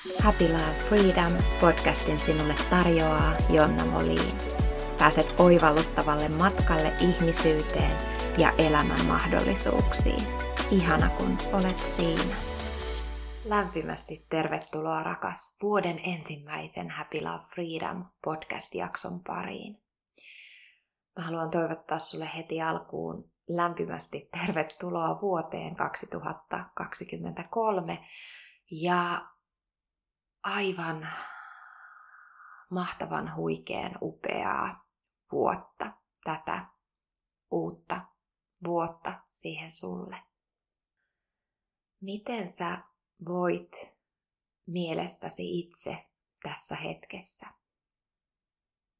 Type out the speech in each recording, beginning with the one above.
Happy Love Freedom podcastin sinulle tarjoaa Jonna Molin. Pääset oivalluttavalle matkalle ihmisyyteen ja elämän mahdollisuuksiin. Ihana kun olet siinä. Lämpimästi tervetuloa rakas vuoden ensimmäisen Happy Love Freedom podcast-jakson pariin. Mä haluan toivottaa sulle heti alkuun lämpimästi tervetuloa vuoteen 2023 ja aivan mahtavan huikean upeaa vuotta, tätä uutta vuotta siihen sulle. Miten sä voit mielestäsi itse tässä hetkessä?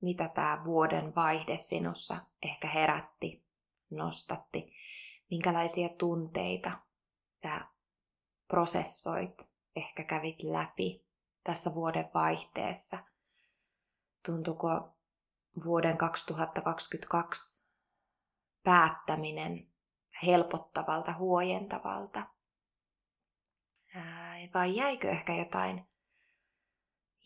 Mitä tämä vuoden vaihde sinussa ehkä herätti, nostatti? Minkälaisia tunteita sä prosessoit, ehkä kävit läpi tässä vuoden vaihteessa? Tuntuuko vuoden 2022 päättäminen helpottavalta, huojentavalta? Vai jäikö ehkä jotain,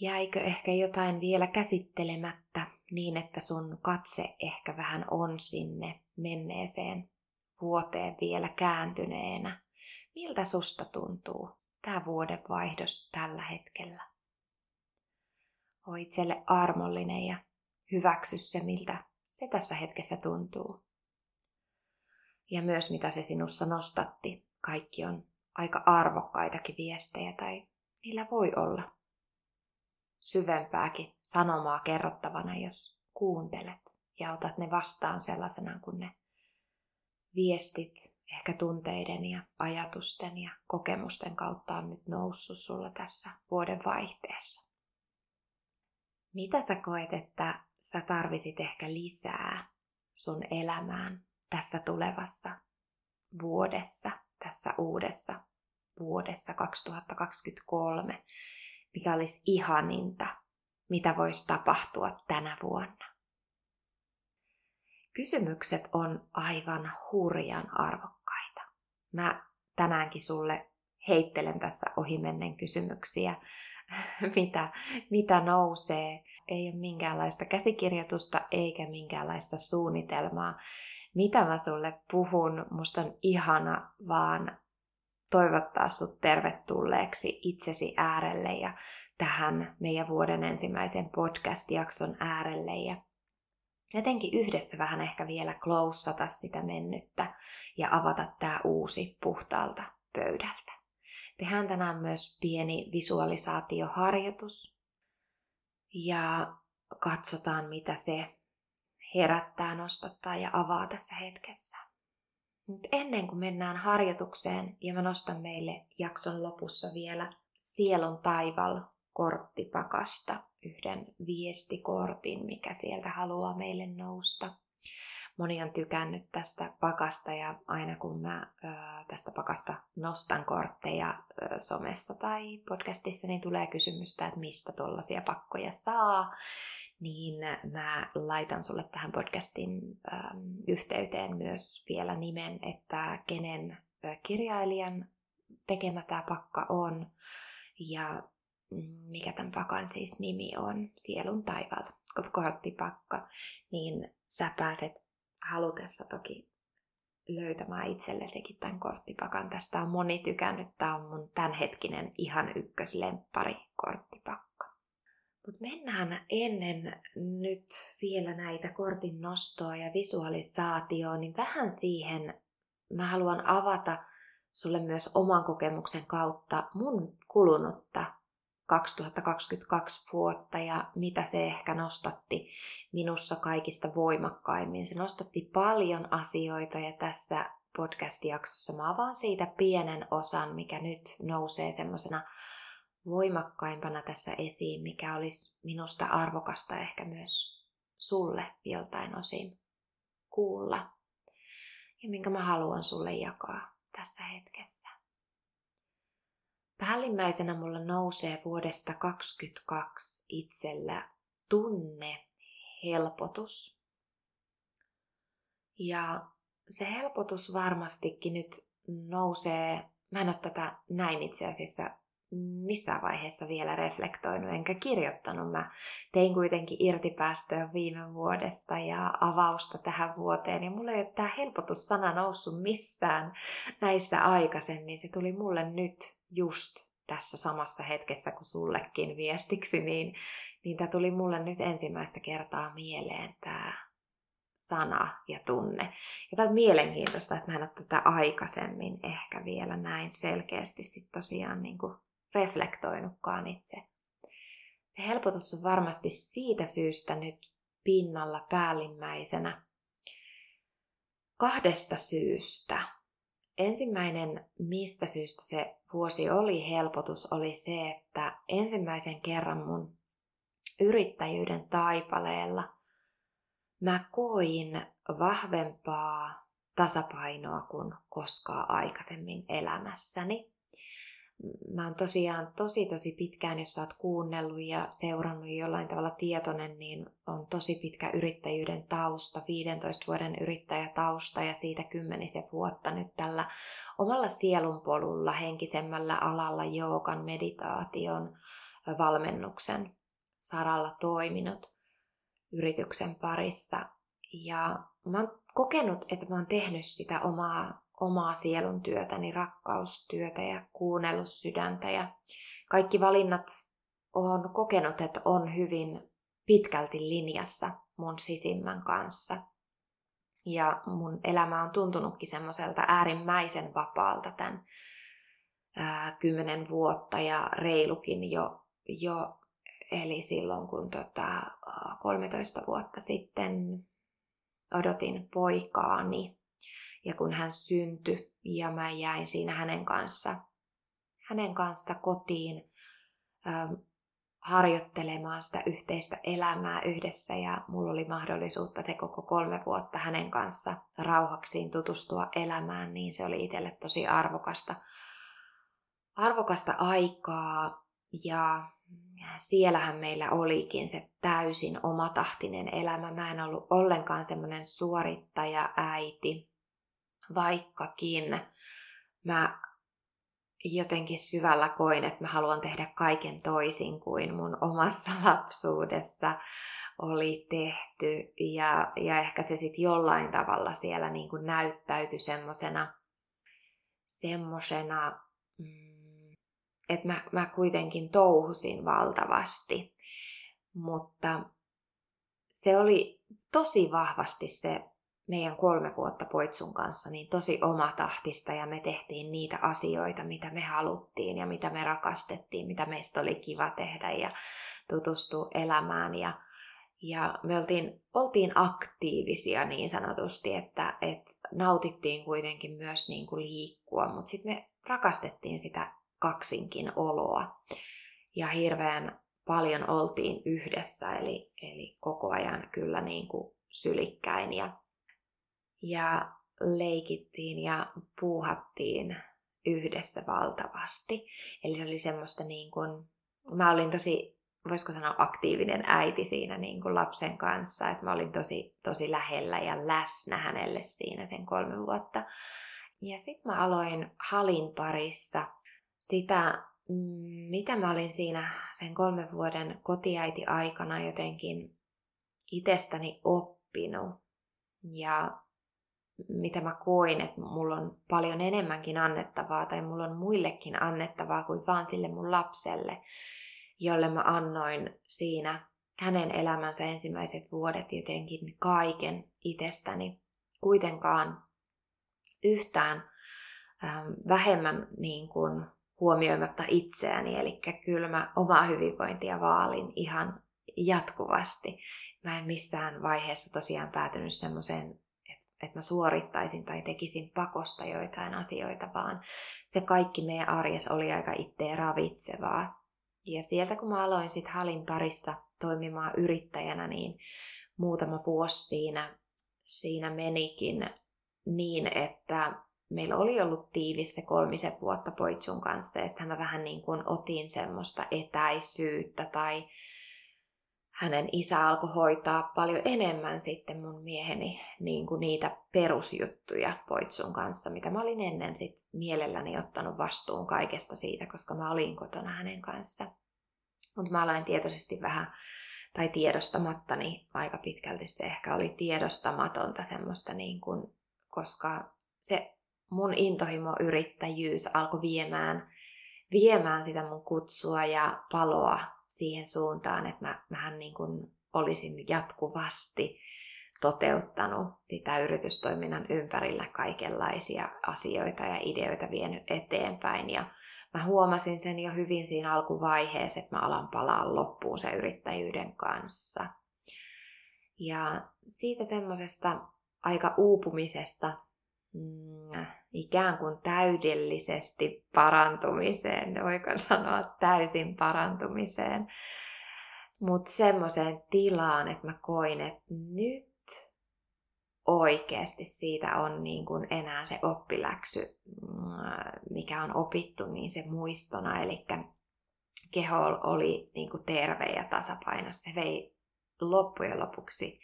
jäikö ehkä jotain vielä käsittelemättä niin, että sun katse ehkä vähän on sinne menneeseen vuoteen vielä kääntyneenä? Miltä susta tuntuu tämä vuoden vaihdos tällä hetkellä? O itselle armollinen ja hyväksy se, miltä se tässä hetkessä tuntuu. Ja myös mitä se sinussa nostatti. Kaikki on aika arvokkaitakin viestejä tai niillä voi olla syvempääkin sanomaa kerrottavana, jos kuuntelet ja otat ne vastaan sellaisena kuin ne viestit ehkä tunteiden ja ajatusten ja kokemusten kautta on nyt noussut sulla tässä vuoden vaihteessa. Mitä sä koet, että sä tarvisit ehkä lisää sun elämään tässä tulevassa vuodessa, tässä uudessa vuodessa 2023, mikä olisi ihaninta, mitä voisi tapahtua tänä vuonna. Kysymykset on aivan hurjan arvokkaita. Mä tänäänkin sulle heittelen tässä ohimennen kysymyksiä, mitä, mitä nousee. Ei ole minkäänlaista käsikirjoitusta eikä minkäänlaista suunnitelmaa, mitä mä sulle puhun. Musta on ihana vaan toivottaa sut tervetulleeksi itsesi äärelle ja tähän meidän vuoden ensimmäisen podcast-jakson äärelle ja jotenkin yhdessä vähän ehkä vielä kloussata sitä mennyttä ja avata tämä uusi puhtaalta pöydältä. Tehdään tänään myös pieni visualisaatioharjoitus ja katsotaan mitä se herättää, nostattaa ja avaa tässä hetkessä. Mutta ennen kuin mennään harjoitukseen ja mä nostan meille jakson lopussa vielä sielun taival korttipakasta yhden viestikortin, mikä sieltä haluaa meille nousta. Moni on tykännyt tästä pakasta ja aina kun mä ö, tästä pakasta nostan kortteja ö, somessa tai podcastissa, niin tulee kysymystä, että mistä tuollaisia pakkoja saa niin mä laitan sulle tähän podcastin ähm, yhteyteen myös vielä nimen, että kenen kirjailijan tekemä tämä pakka on ja mikä tämän pakan siis nimi on, Sielun taivaalla, korttipakka, niin sä pääset halutessa toki löytämään itsellesikin tämän korttipakan. Tästä on moni tykännyt, tämä on mun tämänhetkinen ihan ykköslemppari korttipakka. Mutta mennään ennen nyt vielä näitä kortin nostoa ja visualisaatioon, niin vähän siihen mä haluan avata sulle myös oman kokemuksen kautta mun kulunutta 2022 vuotta ja mitä se ehkä nostatti minussa kaikista voimakkaimmin. Se nostatti paljon asioita ja tässä podcast-jaksossa mä avaan siitä pienen osan, mikä nyt nousee semmoisena voimakkaimpana tässä esiin, mikä olisi minusta arvokasta ehkä myös sulle joltain osin kuulla ja minkä mä haluan sulle jakaa tässä hetkessä. Päällimmäisenä mulla nousee vuodesta 2022 itsellä tunne helpotus. Ja se helpotus varmastikin nyt nousee, mä en ole tätä näin itse asiassa missään vaiheessa vielä reflektoinut enkä kirjoittanut. Mä tein kuitenkin irtipäästöä viime vuodesta ja avausta tähän vuoteen ja mulle ei ole tämä helpotussana noussut missään näissä aikaisemmin. Se tuli mulle nyt just tässä samassa hetkessä kuin sullekin viestiksi, niin, niin tämä tuli mulle nyt ensimmäistä kertaa mieleen tämä sana ja tunne. Ja tämä on mielenkiintoista, että mä en ole tätä aikaisemmin ehkä vielä näin selkeästi sit tosiaan niin kuin reflektoinutkaan itse. Se helpotus on varmasti siitä syystä nyt pinnalla päällimmäisenä kahdesta syystä. Ensimmäinen, mistä syystä se vuosi oli helpotus, oli se, että ensimmäisen kerran mun yrittäjyyden taipaleella mä koin vahvempaa tasapainoa kuin koskaan aikaisemmin elämässäni mä oon tosiaan tosi tosi pitkään, jos sä oot kuunnellut ja seurannut jollain tavalla tietoinen, niin on tosi pitkä yrittäjyyden tausta, 15 vuoden yrittäjätausta ja siitä kymmenisen vuotta nyt tällä omalla sielunpolulla, henkisemmällä alalla, joogan, meditaation, valmennuksen saralla toiminut yrityksen parissa. Ja mä oon kokenut, että mä oon tehnyt sitä omaa omaa sielun työtäni, rakkaustyötä ja kuunnellut sydäntä. Ja kaikki valinnat on kokenut, että on hyvin pitkälti linjassa mun sisimmän kanssa. Ja mun elämä on tuntunutkin semmoiselta äärimmäisen vapaalta tämän ää, kymmenen vuotta ja reilukin jo, jo eli silloin kun tota, 13 vuotta sitten odotin poikaani ja kun hän syntyi ja mä jäin siinä hänen kanssa, hänen kanssa kotiin harjoittelemaan sitä yhteistä elämää yhdessä ja mulla oli mahdollisuutta se koko kolme vuotta hänen kanssa rauhaksiin tutustua elämään, niin se oli itselle tosi arvokasta, arvokasta aikaa ja siellähän meillä olikin se täysin omatahtinen elämä. Mä en ollut ollenkaan semmoinen suorittaja äiti, vaikkakin mä jotenkin syvällä koin, että mä haluan tehdä kaiken toisin kuin mun omassa lapsuudessa oli tehty. Ja, ja ehkä se sitten jollain tavalla siellä niin kuin näyttäytyi semmosena, semmosena mm, että mä, mä kuitenkin touhusin valtavasti. Mutta se oli tosi vahvasti se meidän kolme vuotta Poitsun kanssa niin tosi omatahtista ja me tehtiin niitä asioita, mitä me haluttiin ja mitä me rakastettiin, mitä meistä oli kiva tehdä ja tutustua elämään. Ja, ja me oltiin, oltiin aktiivisia niin sanotusti, että, että nautittiin kuitenkin myös niin kuin liikkua, mutta sitten me rakastettiin sitä kaksinkin oloa. Ja hirveän paljon oltiin yhdessä, eli, eli koko ajan kyllä niin kuin sylikkäin ja ja leikittiin ja puuhattiin yhdessä valtavasti. Eli se oli semmoista niin kuin, mä olin tosi, voisiko sanoa aktiivinen äiti siinä niin kuin lapsen kanssa, että mä olin tosi, tosi lähellä ja läsnä hänelle siinä sen kolme vuotta. Ja sitten mä aloin Halin parissa sitä, mm, mitä mä olin siinä sen kolmen vuoden kotiäiti aikana jotenkin itsestäni oppinut. Ja mitä mä koin, että mulla on paljon enemmänkin annettavaa tai mulla on muillekin annettavaa kuin vaan sille mun lapselle, jolle mä annoin siinä hänen elämänsä ensimmäiset vuodet jotenkin kaiken itsestäni. Kuitenkaan yhtään ähm, vähemmän niin kuin huomioimatta itseäni, eli kyllä mä omaa hyvinvointia vaalin ihan jatkuvasti. Mä en missään vaiheessa tosiaan päätynyt semmoiseen että mä suorittaisin tai tekisin pakosta joitain asioita, vaan se kaikki meidän arjessa oli aika itseä ravitsevaa. Ja sieltä kun mä aloin sitten Halin parissa toimimaan yrittäjänä, niin muutama vuosi siinä, siinä menikin niin, että meillä oli ollut tiivis se kolmisen vuotta Poitsun kanssa, ja sitten mä vähän niin kuin otin semmoista etäisyyttä tai hänen isä alkoi hoitaa paljon enemmän sitten mun mieheni niin kuin niitä perusjuttuja Poitsun kanssa, mitä mä olin ennen sit mielelläni ottanut vastuun kaikesta siitä, koska mä olin kotona hänen kanssa. Mutta mä aloin tietoisesti vähän, tai tiedostamatta, niin aika pitkälti se ehkä oli tiedostamatonta semmoista, niin kuin, koska se mun intohimo yrittäjyys alkoi viemään, viemään sitä mun kutsua ja paloa siihen suuntaan, että mä, mähän niin kuin olisin jatkuvasti toteuttanut sitä yritystoiminnan ympärillä kaikenlaisia asioita ja ideoita vienyt eteenpäin. Ja mä huomasin sen jo hyvin siinä alkuvaiheessa, että mä alan palaa loppuun se yrittäjyyden kanssa. Ja siitä semmoisesta aika uupumisesta mm, ikään kuin täydellisesti parantumiseen, voiko sanoa täysin parantumiseen, mutta semmoiseen tilaan, että mä koin, että nyt oikeasti siitä on niin kuin enää se oppiläksy, mikä on opittu, niin se muistona. Eli keho oli niin kuin terve ja tasapainossa. Se vei loppujen lopuksi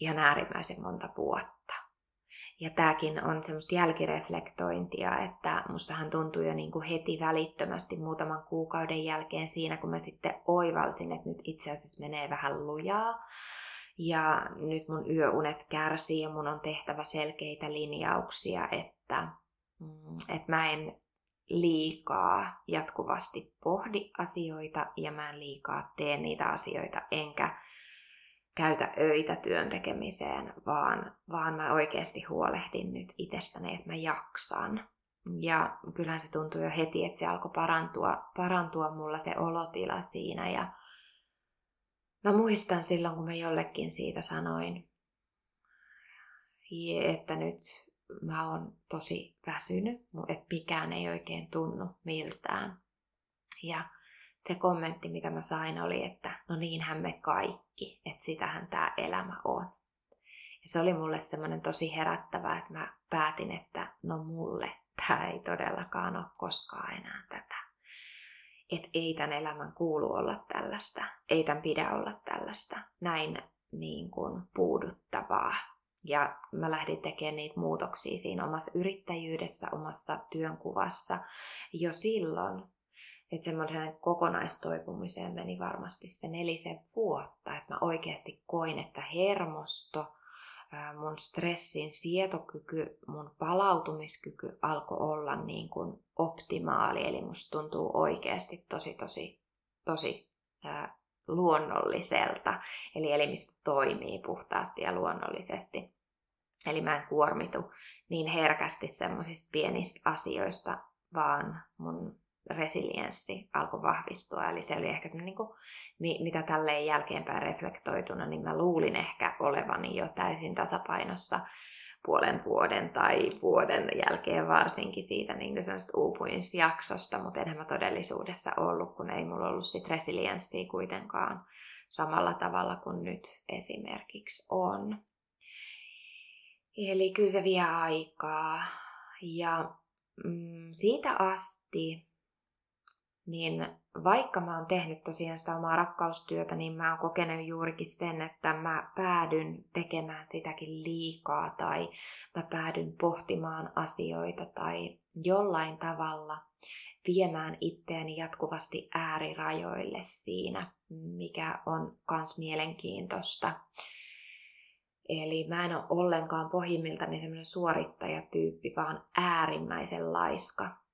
ihan äärimmäisen monta vuotta. Ja tämäkin on semmoista jälkireflektointia, että mustahan tuntui jo niin kuin heti välittömästi muutaman kuukauden jälkeen siinä, kun mä sitten oivalsin, että nyt itse asiassa menee vähän lujaa. Ja nyt mun yöunet kärsii ja mun on tehtävä selkeitä linjauksia, että, mm, että mä en liikaa jatkuvasti pohdi asioita ja mä en liikaa tee niitä asioita, enkä käytä öitä työn tekemiseen, vaan, vaan mä oikeasti huolehdin nyt itsestäni, että mä jaksan. Ja kyllähän se tuntui jo heti, että se alkoi parantua, parantua mulla se olotila siinä. Ja mä muistan silloin, kun mä jollekin siitä sanoin, että nyt mä oon tosi väsynyt, että mikään ei oikein tunnu miltään. Ja se kommentti, mitä mä sain, oli, että no niinhän me kaikki, että sitähän tämä elämä on. Ja se oli mulle semmoinen tosi herättävä, että mä päätin, että no mulle tämä ei todellakaan ole koskaan enää tätä. Että ei tämän elämän kuulu olla tällaista, ei tämän pidä olla tällaista, näin niin kuin puuduttavaa. Ja mä lähdin tekemään niitä muutoksia siinä omassa yrittäjyydessä, omassa työnkuvassa jo silloin, että semmoisen kokonaistoipumiseen meni varmasti se nelisen vuotta, että mä oikeasti koin, että hermosto, mun stressin sietokyky, mun palautumiskyky alkoi olla niin kuin optimaali, eli musta tuntuu oikeasti tosi tosi tosi luonnolliselta, eli elimistö toimii puhtaasti ja luonnollisesti. Eli mä en kuormitu niin herkästi semmoisista pienistä asioista, vaan mun resilienssi alkoi vahvistua. Eli se oli ehkä semmoinen, niin kuin, mitä tälleen jälkeenpäin reflektoituna, niin mä luulin ehkä olevani jo täysin tasapainossa puolen vuoden tai vuoden jälkeen varsinkin siitä niin uupumisjaksosta, mutta enhän mä todellisuudessa ollut, kun ei mulla ollut sit resilienssiä kuitenkaan samalla tavalla kuin nyt esimerkiksi on. Eli kyllä se vie aikaa. Ja mm, siitä asti niin vaikka mä oon tehnyt tosiaan sitä omaa rakkaustyötä, niin mä oon kokenut juurikin sen, että mä päädyn tekemään sitäkin liikaa tai mä päädyn pohtimaan asioita tai jollain tavalla viemään itteeni jatkuvasti äärirajoille siinä, mikä on kans mielenkiintoista. Eli mä en ole ollenkaan pohjimmiltani semmoinen suorittajatyyppi, vaan äärimmäisen laiska.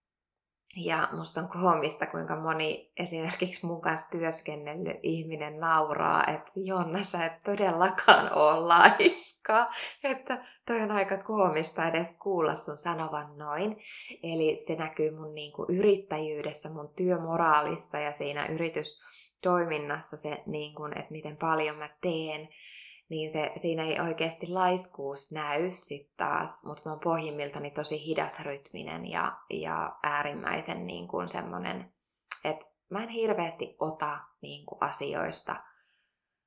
Ja musta on koomista, kuinka moni esimerkiksi mun kanssa työskennellyt ihminen nauraa, että Jonna, sä et todellakaan ole laiska. Että toi on aika koomista edes kuulla sun sanovan noin. Eli se näkyy mun niinku yrittäjyydessä, mun työmoraalissa ja siinä yritystoiminnassa se, niinku, että miten paljon mä teen niin se, siinä ei oikeasti laiskuus näy sitten taas, mutta mä oon pohjimmiltani tosi hidasrytminen ja, ja äärimmäisen niin kuin semmonen, että mä en hirveästi ota niin kuin asioista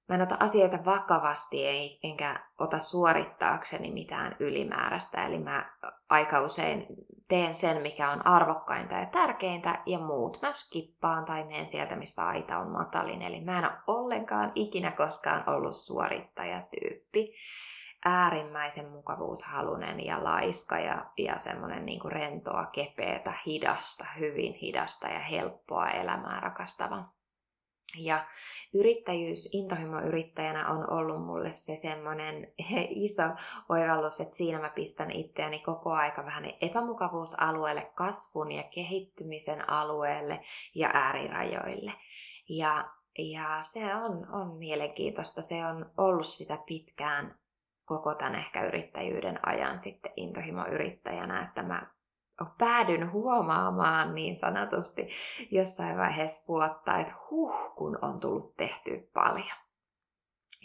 mä en ota asioita vakavasti enkä ota suorittaakseni mitään ylimääräistä. Eli mä aika usein teen sen, mikä on arvokkainta ja tärkeintä, ja muut mä skippaan tai menen sieltä, mistä aita on matalin. Eli mä en ole ollenkaan ikinä koskaan ollut suorittajatyyppi. Äärimmäisen mukavuushalunen ja laiska ja, ja semmoinen niin rentoa, kepeätä, hidasta, hyvin hidasta ja helppoa elämää rakastava ja yrittäjyys intohimoyrittäjänä on ollut mulle se semmoinen iso oivallus, että siinä mä pistän itseäni koko aika vähän epämukavuusalueelle, kasvun ja kehittymisen alueelle ja äärirajoille. Ja, ja se on, on mielenkiintoista. Se on ollut sitä pitkään koko tämän ehkä yrittäjyyden ajan sitten intohimoyrittäjänä, että mä päädyn huomaamaan niin sanotusti jossain vaiheessa vuotta, että huh, kun on tullut tehty paljon.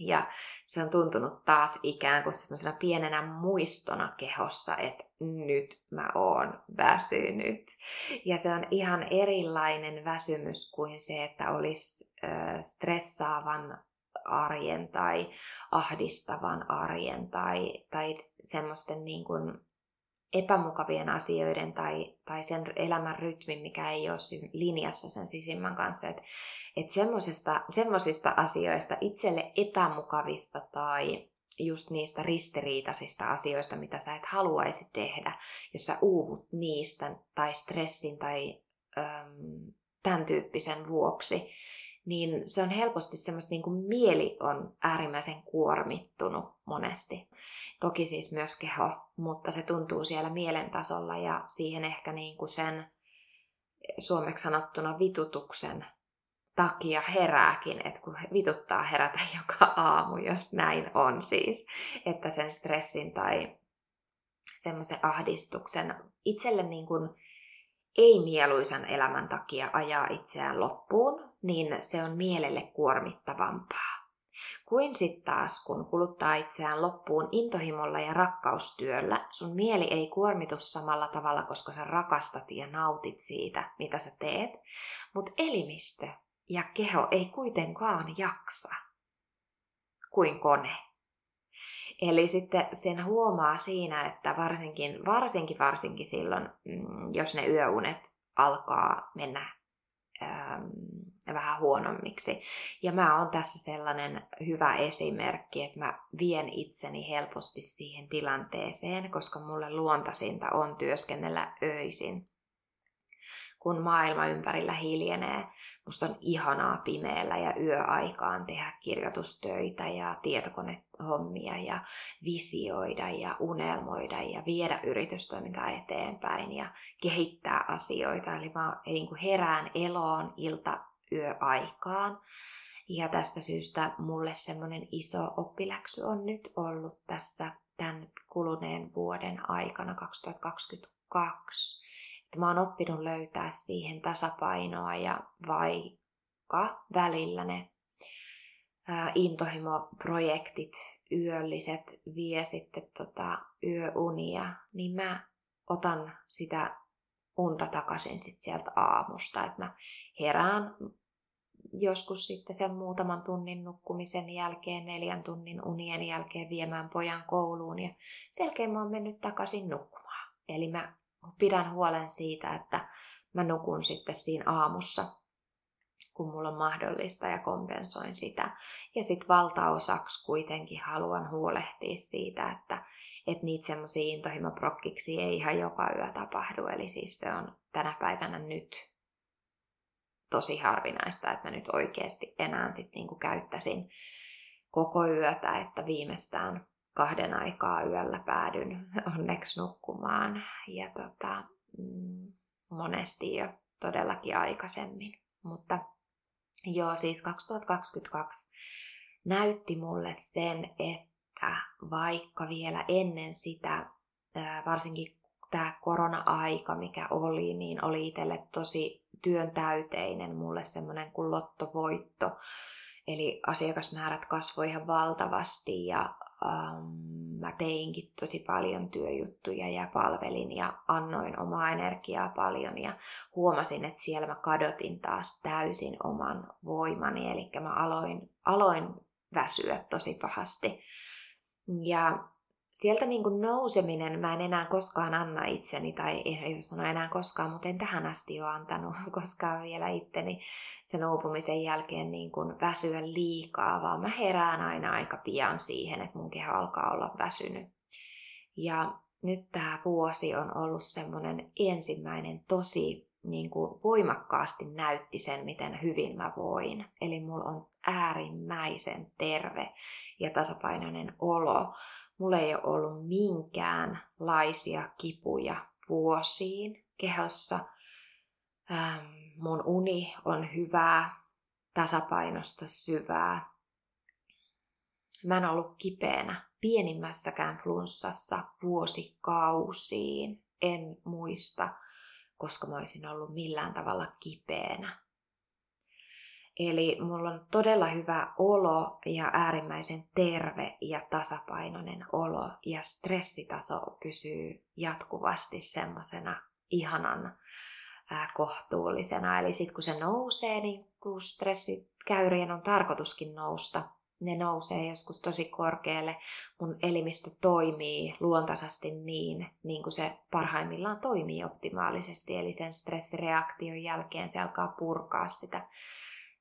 Ja se on tuntunut taas ikään kuin semmoisena pienenä muistona kehossa, että nyt mä oon väsynyt. Ja se on ihan erilainen väsymys kuin se, että olisi stressaavan arjen tai ahdistavan arjen tai, tai semmoisten niin kuin epämukavien asioiden tai, tai sen elämän rytmin, mikä ei ole linjassa sen sisimmän kanssa. Että et semmoisista asioista, itselle epämukavista tai just niistä ristiriitaisista asioista, mitä sä et haluaisi tehdä, jos sä uuvut niistä tai stressin tai äm, tämän tyyppisen vuoksi, niin se on helposti semmoista niin kuin mieli on äärimmäisen kuormittunut monesti. Toki siis myös keho, mutta se tuntuu siellä mielen tasolla ja siihen ehkä niin kuin sen suomeksi sanottuna vitutuksen takia herääkin, että kun vituttaa herätä joka aamu, jos näin on siis, että sen stressin tai semmoisen ahdistuksen itselle niin kuin ei-mieluisan elämän takia ajaa itseään loppuun, niin se on mielelle kuormittavampaa. Kuin sitten taas, kun kuluttaa itseään loppuun intohimolla ja rakkaustyöllä, sun mieli ei kuormitu samalla tavalla, koska sä rakastat ja nautit siitä, mitä sä teet, mutta elimistö ja keho ei kuitenkaan jaksa kuin kone. Eli sitten sen huomaa siinä, että varsinkin, varsinkin, varsinkin silloin, mm, jos ne yöunet alkaa mennä vähän huonommiksi. Ja mä oon tässä sellainen hyvä esimerkki, että mä vien itseni helposti siihen tilanteeseen, koska mulle luontaisinta on työskennellä öisin kun maailma ympärillä hiljenee. Musta on ihanaa pimeällä ja yöaikaan tehdä kirjoitustöitä ja tietokonehommia ja visioida ja unelmoida ja viedä yritystoimintaa eteenpäin ja kehittää asioita. Eli mä niin kuin herään eloon ilta yöaikaan. Ja tästä syystä mulle semmoinen iso oppiläksy on nyt ollut tässä tämän kuluneen vuoden aikana 2022 että mä oon oppinut löytää siihen tasapainoa ja vaikka välillä ne intohimoprojektit, yölliset, vie sitten tota yöunia, niin mä otan sitä unta takaisin sit sieltä aamusta, että mä herään joskus sitten sen muutaman tunnin nukkumisen jälkeen, neljän tunnin unien jälkeen viemään pojan kouluun ja sen jälkeen mä oon mennyt takaisin nukkumaan. Eli mä pidän huolen siitä, että mä nukun sitten siinä aamussa, kun mulla on mahdollista ja kompensoin sitä. Ja sitten valtaosaksi kuitenkin haluan huolehtia siitä, että, että niitä semmoisia intohimoprokkiksi ei ihan joka yö tapahdu. Eli siis se on tänä päivänä nyt tosi harvinaista, että mä nyt oikeasti enää sitten niinku käyttäisin koko yötä, että viimeistään kahden aikaa yöllä päädyn onneksi nukkumaan. Ja tota, mm, monesti jo todellakin aikaisemmin. Mutta joo, siis 2022 näytti mulle sen, että vaikka vielä ennen sitä, varsinkin tämä korona-aika, mikä oli, niin oli itselle tosi työntäyteinen, mulle semmoinen kuin lottovoitto. Eli asiakasmäärät kasvoi ihan valtavasti ja mä teinkin tosi paljon työjuttuja ja palvelin ja annoin omaa energiaa paljon ja huomasin, että siellä mä kadotin taas täysin oman voimani. Eli mä aloin, aloin väsyä tosi pahasti. Ja sieltä niin kuin nouseminen, mä en enää koskaan anna itseni, tai ei sano enää koskaan, mutta en tähän asti ole antanut koskaan vielä itteni sen uupumisen jälkeen niin kuin väsyä liikaa, vaan mä herään aina aika pian siihen, että mun keho alkaa olla väsynyt. Ja nyt tämä vuosi on ollut semmoinen ensimmäinen tosi niin kuin voimakkaasti näytti sen, miten hyvin mä voin. Eli mulla on äärimmäisen terve ja tasapainoinen olo. Mulla ei ole ollut minkäänlaisia kipuja vuosiin kehossa. Ähm, mun uni on hyvää, tasapainosta syvää. Mä en ollut kipeänä pienimmässäkään flunssassa vuosikausiin. En muista, koska mä olisin ollut millään tavalla kipeänä. Eli mulla on todella hyvä olo ja äärimmäisen terve ja tasapainoinen olo ja stressitaso pysyy jatkuvasti semmoisena ihanan kohtuullisena. Eli sitten kun se nousee, niin kun stressikäyrien on tarkoituskin nousta, ne nousee joskus tosi korkealle. Mun elimistö toimii luontaisesti niin, niin kuin se parhaimmillaan toimii optimaalisesti. Eli sen stressireaktion jälkeen se alkaa purkaa sitä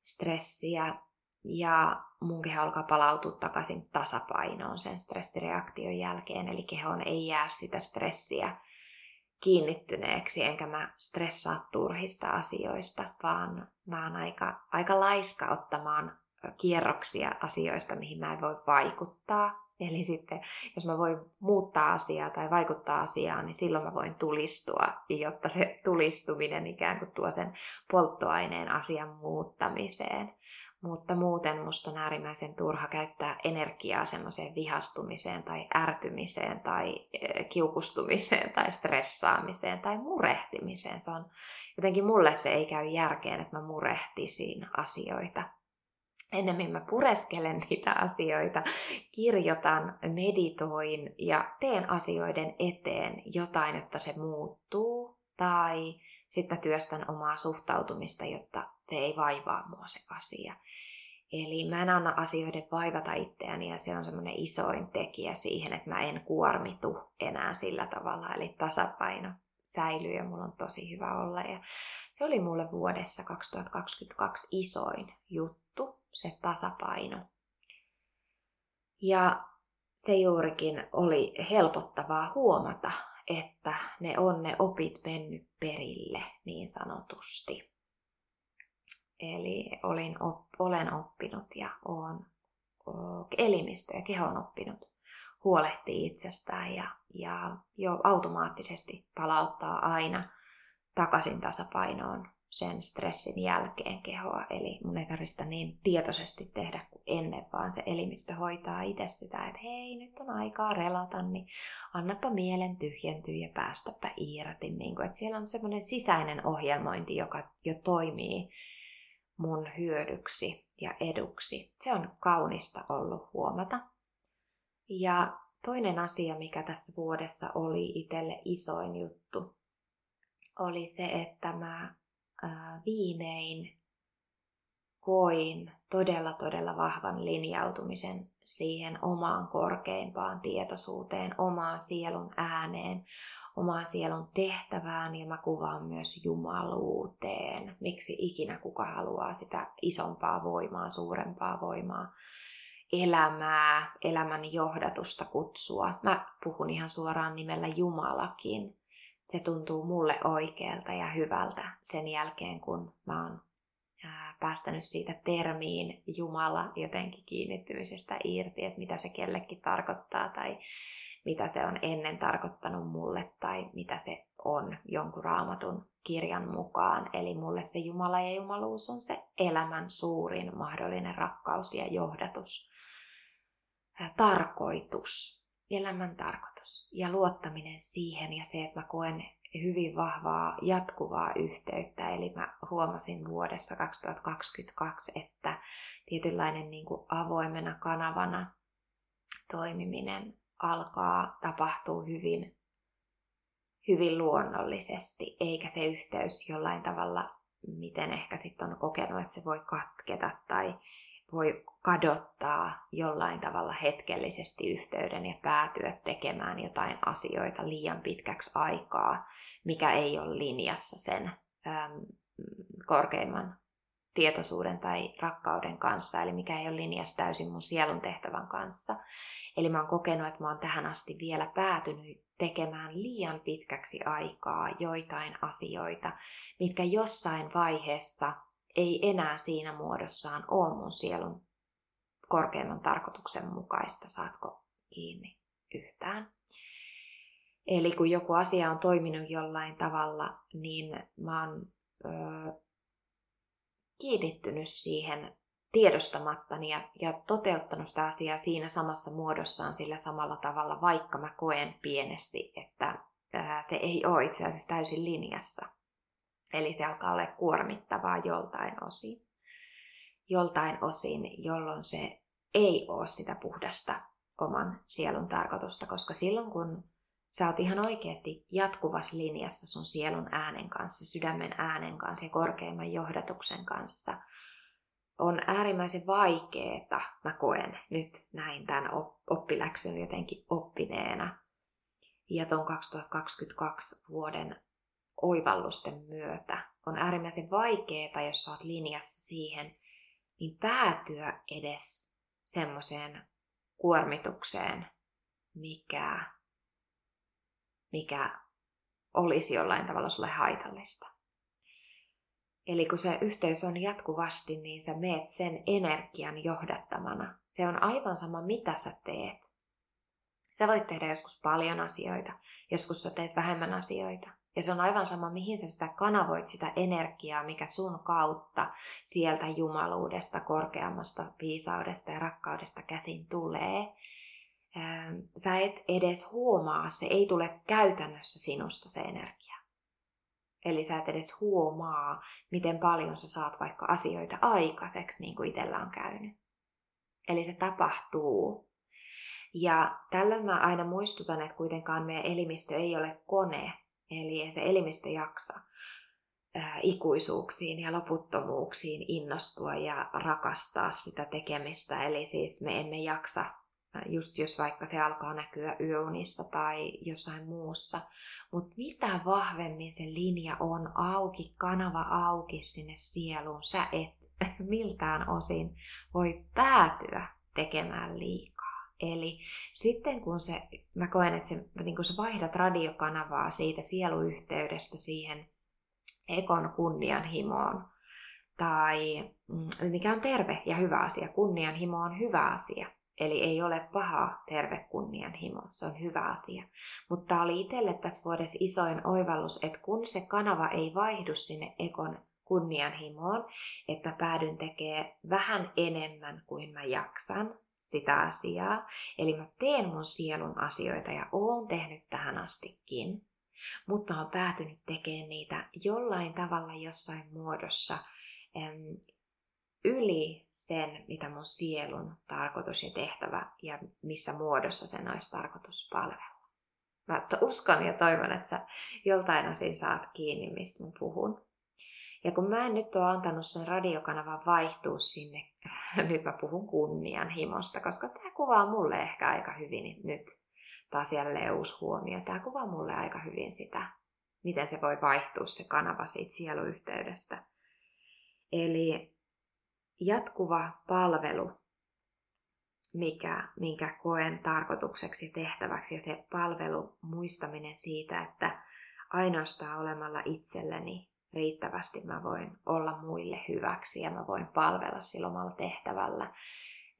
stressiä ja mun keho alkaa palautua takaisin tasapainoon sen stressireaktion jälkeen. Eli kehoon ei jää sitä stressiä kiinnittyneeksi, enkä mä stressaa turhista asioista, vaan mä oon aika, aika laiska ottamaan kierroksia asioista, mihin mä en voi vaikuttaa. Eli sitten, jos mä voin muuttaa asiaa tai vaikuttaa asiaan, niin silloin mä voin tulistua, jotta se tulistuminen ikään kuin tuo sen polttoaineen asian muuttamiseen. Mutta muuten musta on äärimmäisen turha käyttää energiaa semmoiseen vihastumiseen tai ärtymiseen tai e, kiukustumiseen tai stressaamiseen tai murehtimiseen. Se on, jotenkin mulle se ei käy järkeen, että mä murehtisin asioita ennemmin mä pureskelen niitä asioita, kirjoitan, meditoin ja teen asioiden eteen jotain, jotta se muuttuu. Tai sitten mä työstän omaa suhtautumista, jotta se ei vaivaa mua se asia. Eli mä en anna asioiden vaivata itseäni ja se on semmoinen isoin tekijä siihen, että mä en kuormitu enää sillä tavalla. Eli tasapaino säilyy ja mulla on tosi hyvä olla. Ja se oli mulle vuodessa 2022 isoin juttu se tasapaino. Ja se juurikin oli helpottavaa huomata, että ne on ne opit mennyt perille niin sanotusti. Eli olin, op, olen oppinut ja olen elimistö ja keho on oppinut huolehtii itsestään ja, ja jo automaattisesti palauttaa aina takaisin tasapainoon sen stressin jälkeen kehoa. Eli mun ei tarvitse niin tietoisesti tehdä kuin ennen, vaan se elimistö hoitaa itse sitä, että hei, nyt on aikaa relata, niin annapa mielen tyhjentyä ja päästäpä irti. Niin kuin, että siellä on semmoinen sisäinen ohjelmointi, joka jo toimii mun hyödyksi ja eduksi. Se on kaunista ollut huomata. Ja toinen asia, mikä tässä vuodessa oli itselle isoin juttu, oli se, että mä viimein koin todella todella vahvan linjautumisen siihen omaan korkeimpaan tietoisuuteen, omaan sielun ääneen, omaan sielun tehtävään ja mä kuvaan myös jumaluuteen. Miksi ikinä kuka haluaa sitä isompaa voimaa, suurempaa voimaa, elämää, elämän johdatusta kutsua. Mä puhun ihan suoraan nimellä Jumalakin se tuntuu mulle oikealta ja hyvältä sen jälkeen, kun mä oon päästänyt siitä termiin Jumala jotenkin kiinnittymisestä irti, että mitä se kellekin tarkoittaa tai mitä se on ennen tarkoittanut mulle tai mitä se on jonkun raamatun kirjan mukaan. Eli mulle se Jumala ja jumaluus on se elämän suurin mahdollinen rakkaus ja johdatus. Tarkoitus elämän tarkoitus ja luottaminen siihen ja se, että mä koen hyvin vahvaa jatkuvaa yhteyttä. Eli mä huomasin vuodessa 2022, että tietynlainen niin kuin avoimena kanavana toimiminen alkaa tapahtua hyvin, hyvin luonnollisesti, eikä se yhteys jollain tavalla, miten ehkä sitten on kokenut, että se voi katketa tai voi kadottaa jollain tavalla hetkellisesti yhteyden ja päätyä tekemään jotain asioita liian pitkäksi aikaa, mikä ei ole linjassa sen äm, korkeimman tietoisuuden tai rakkauden kanssa, eli mikä ei ole linjassa täysin mun sielun tehtävän kanssa. Eli mä oon kokenut, että mä oon tähän asti vielä päätynyt tekemään liian pitkäksi aikaa joitain asioita, mitkä jossain vaiheessa ei enää siinä muodossaan ole mun sielun korkeimman tarkoituksen mukaista. Saatko kiinni yhtään? Eli kun joku asia on toiminut jollain tavalla, niin mä oon öö, kiinnittynyt siihen tiedostamattani ja, ja toteuttanut sitä asiaa siinä samassa muodossaan sillä samalla tavalla, vaikka mä koen pienesti, että ää, se ei ole itse asiassa täysin linjassa. Eli se alkaa olla kuormittavaa joltain osin. Joltain osin, jolloin se ei ole sitä puhdasta oman sielun tarkoitusta, koska silloin kun sä oot ihan oikeasti jatkuvassa linjassa sun sielun äänen kanssa, sydämen äänen kanssa ja korkeimman johdatuksen kanssa, on äärimmäisen vaikeeta, mä koen nyt näin tämän oppiläksyn jotenkin oppineena. Ja tuon 2022 vuoden oivallusten myötä on äärimmäisen vaikeeta, jos sä oot linjassa siihen, niin päätyä edes semmoiseen kuormitukseen, mikä, mikä olisi jollain tavalla sulle haitallista. Eli kun se yhteys on jatkuvasti, niin sä meet sen energian johdattamana. Se on aivan sama, mitä sä teet. Sä voit tehdä joskus paljon asioita, joskus sä teet vähemmän asioita. Ja se on aivan sama, mihin sä sitä kanavoit, sitä energiaa, mikä sun kautta sieltä jumaluudesta, korkeammasta viisaudesta ja rakkaudesta käsin tulee. Sä et edes huomaa, se ei tule käytännössä sinusta se energia. Eli sä et edes huomaa, miten paljon sä saat vaikka asioita aikaiseksi, niin kuin itsellä on käynyt. Eli se tapahtuu. Ja tällöin mä aina muistutan, että kuitenkaan meidän elimistö ei ole kone, eli se elimistö jaksa ikuisuuksiin ja loputtomuuksiin innostua ja rakastaa sitä tekemistä. Eli siis me emme jaksa just jos vaikka se alkaa näkyä yöunissa tai jossain muussa. Mutta mitä vahvemmin se linja on auki, kanava auki sinne sieluun, sä et miltään osin voi päätyä tekemään liikaa. Eli sitten kun se, mä koen, että se, niin kun sä vaihdat radiokanavaa siitä sieluyhteydestä siihen ekon kunnianhimoon, tai mm, mikä on terve ja hyvä asia, kunnianhimo on hyvä asia, Eli ei ole paha terve kunnianhimo, se on hyvä asia. Mutta oli itselle tässä vuodessa isoin oivallus, että kun se kanava ei vaihdu sinne ekon kunnianhimoon, että mä päädyn tekemään vähän enemmän kuin mä jaksan sitä asiaa. Eli mä teen mun sielun asioita ja oon tehnyt tähän astikin. Mutta mä oon päätynyt tekemään niitä jollain tavalla jossain muodossa yli sen, mitä mun sielun tarkoitus ja tehtävä ja missä muodossa sen olisi tarkoitus palvella. Mä uskon ja toivon, että sä joltain osin saat kiinni, mistä mä puhun. Ja kun mä en nyt ole antanut sen radiokanavan vaihtua sinne, nyt mä puhun kunnianhimosta, koska tämä kuvaa mulle ehkä aika hyvin nyt taas jälleen uusi huomio. Tämä kuvaa mulle aika hyvin sitä, miten se voi vaihtua se kanava siitä sieluyhteydestä. Eli jatkuva palvelu, mikä, minkä koen tarkoitukseksi ja tehtäväksi, ja se palvelu muistaminen siitä, että ainoastaan olemalla itselleni riittävästi mä voin olla muille hyväksi ja mä voin palvella sillä omalla tehtävällä,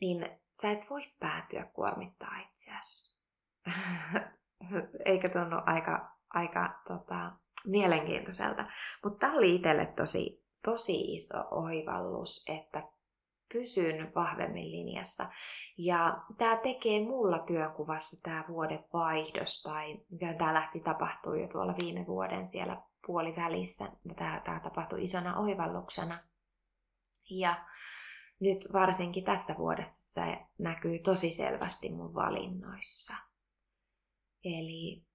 niin sä et voi päätyä kuormittaa itseäsi. Eikä tunnu aika, aika tota, mielenkiintoiselta. Mutta tämä oli itselle tosi tosi iso oivallus, että pysyn vahvemmin linjassa. Ja tämä tekee mulla työnkuvassa tämä vuoden vaihdos, tai tämä lähti tapahtuu jo tuolla viime vuoden siellä puolivälissä. Tämä, tämä tapahtui isona oivalluksena. Ja nyt varsinkin tässä vuodessa se näkyy tosi selvästi mun valinnoissa. Eli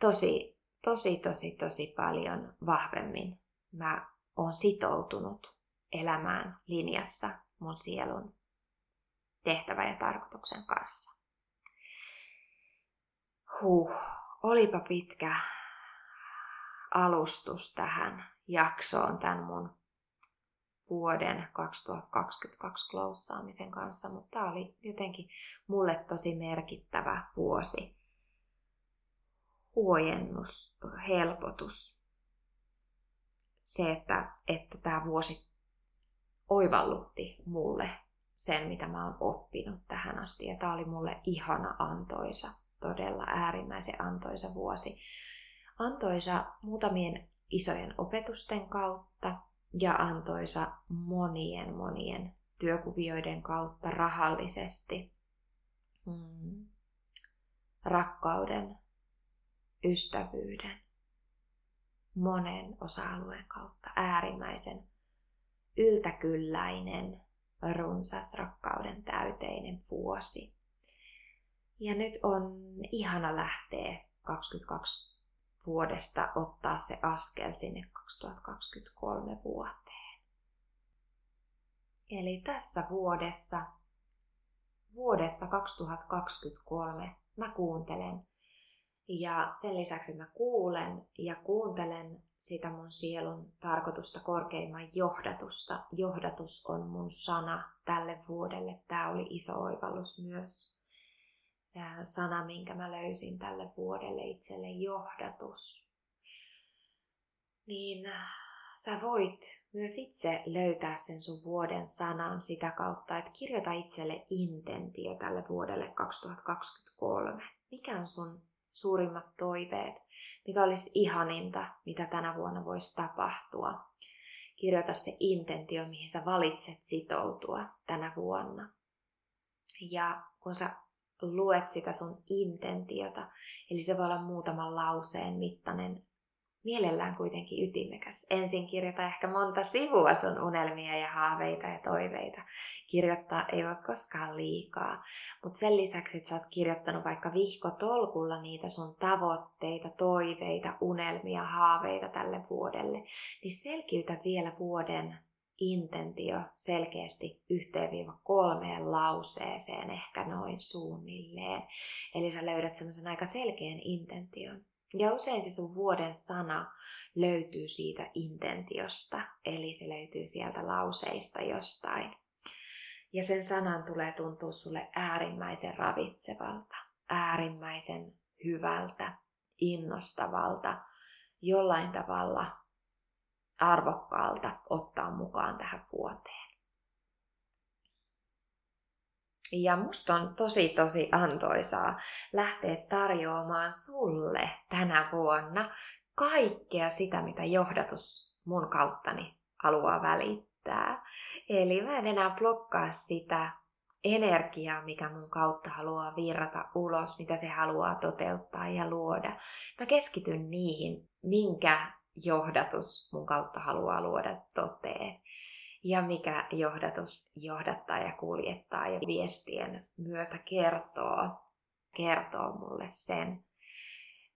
tosi, tosi, tosi, tosi paljon vahvemmin mä on sitoutunut elämään linjassa mun sielun tehtävä ja tarkoituksen kanssa. Huh, olipa pitkä alustus tähän jaksoon tämän mun vuoden 2022 kloussaamisen kanssa, mutta tämä oli jotenkin mulle tosi merkittävä vuosi. Huojennus, helpotus. Se, että, että tämä vuosi oivallutti mulle sen, mitä mä oon oppinut tähän asti. Ja tämä oli mulle ihana antoisa, todella äärimmäisen antoisa vuosi. Antoisa muutamien isojen opetusten kautta, ja antoisa monien monien työkuvioiden kautta rahallisesti. Mm. Rakkauden, ystävyyden, monen osa-alueen kautta äärimmäisen yltäkylläinen, runsas rakkauden täyteinen vuosi. Ja nyt on ihana lähteä 22 vuodesta ottaa se askel sinne 2023 vuoteen. Eli tässä vuodessa, vuodessa 2023 mä kuuntelen ja sen lisäksi mä kuulen ja kuuntelen sitä mun sielun tarkoitusta, korkeimman johdatusta. Johdatus on mun sana tälle vuodelle. Tämä oli iso oivallus myös sana, minkä mä löysin tälle vuodelle itselle, johdatus. Niin sä voit myös itse löytää sen sun vuoden sanan sitä kautta, että kirjoita itselle intentio tälle vuodelle 2023. Mikä on sun suurimmat toiveet? Mikä olisi ihaninta, mitä tänä vuonna voisi tapahtua? Kirjoita se intentio, mihin sä valitset sitoutua tänä vuonna. Ja kun sä luet sitä sun intentiota. Eli se voi olla muutaman lauseen mittainen, mielellään kuitenkin ytimekäs. Ensin kirjoita ehkä monta sivua sun unelmia ja haaveita ja toiveita. Kirjoittaa ei voi koskaan liikaa. Mutta sen lisäksi, että sä oot kirjoittanut vaikka vihkotolkulla niitä sun tavoitteita, toiveita, unelmia, haaveita tälle vuodelle, niin selkiytä vielä vuoden intentio selkeästi yhteen kolmeen lauseeseen ehkä noin suunnilleen. Eli sä löydät semmoisen aika selkeän intention. Ja usein se sun vuoden sana löytyy siitä intentiosta, eli se löytyy sieltä lauseista jostain. Ja sen sanan tulee tuntua sulle äärimmäisen ravitsevalta, äärimmäisen hyvältä, innostavalta, jollain tavalla arvokkaalta ottaa mukaan tähän vuoteen. Ja musta on tosi tosi antoisaa lähteä tarjoamaan sulle tänä vuonna kaikkea sitä, mitä johdatus mun kauttani haluaa välittää. Eli mä en enää blokkaa sitä energiaa, mikä mun kautta haluaa virrata ulos, mitä se haluaa toteuttaa ja luoda. Mä keskityn niihin, minkä johdatus mun kautta haluaa luoda toteen. Ja mikä johdatus johdattaa ja kuljettaa ja viestien myötä kertoo, kertoo mulle sen,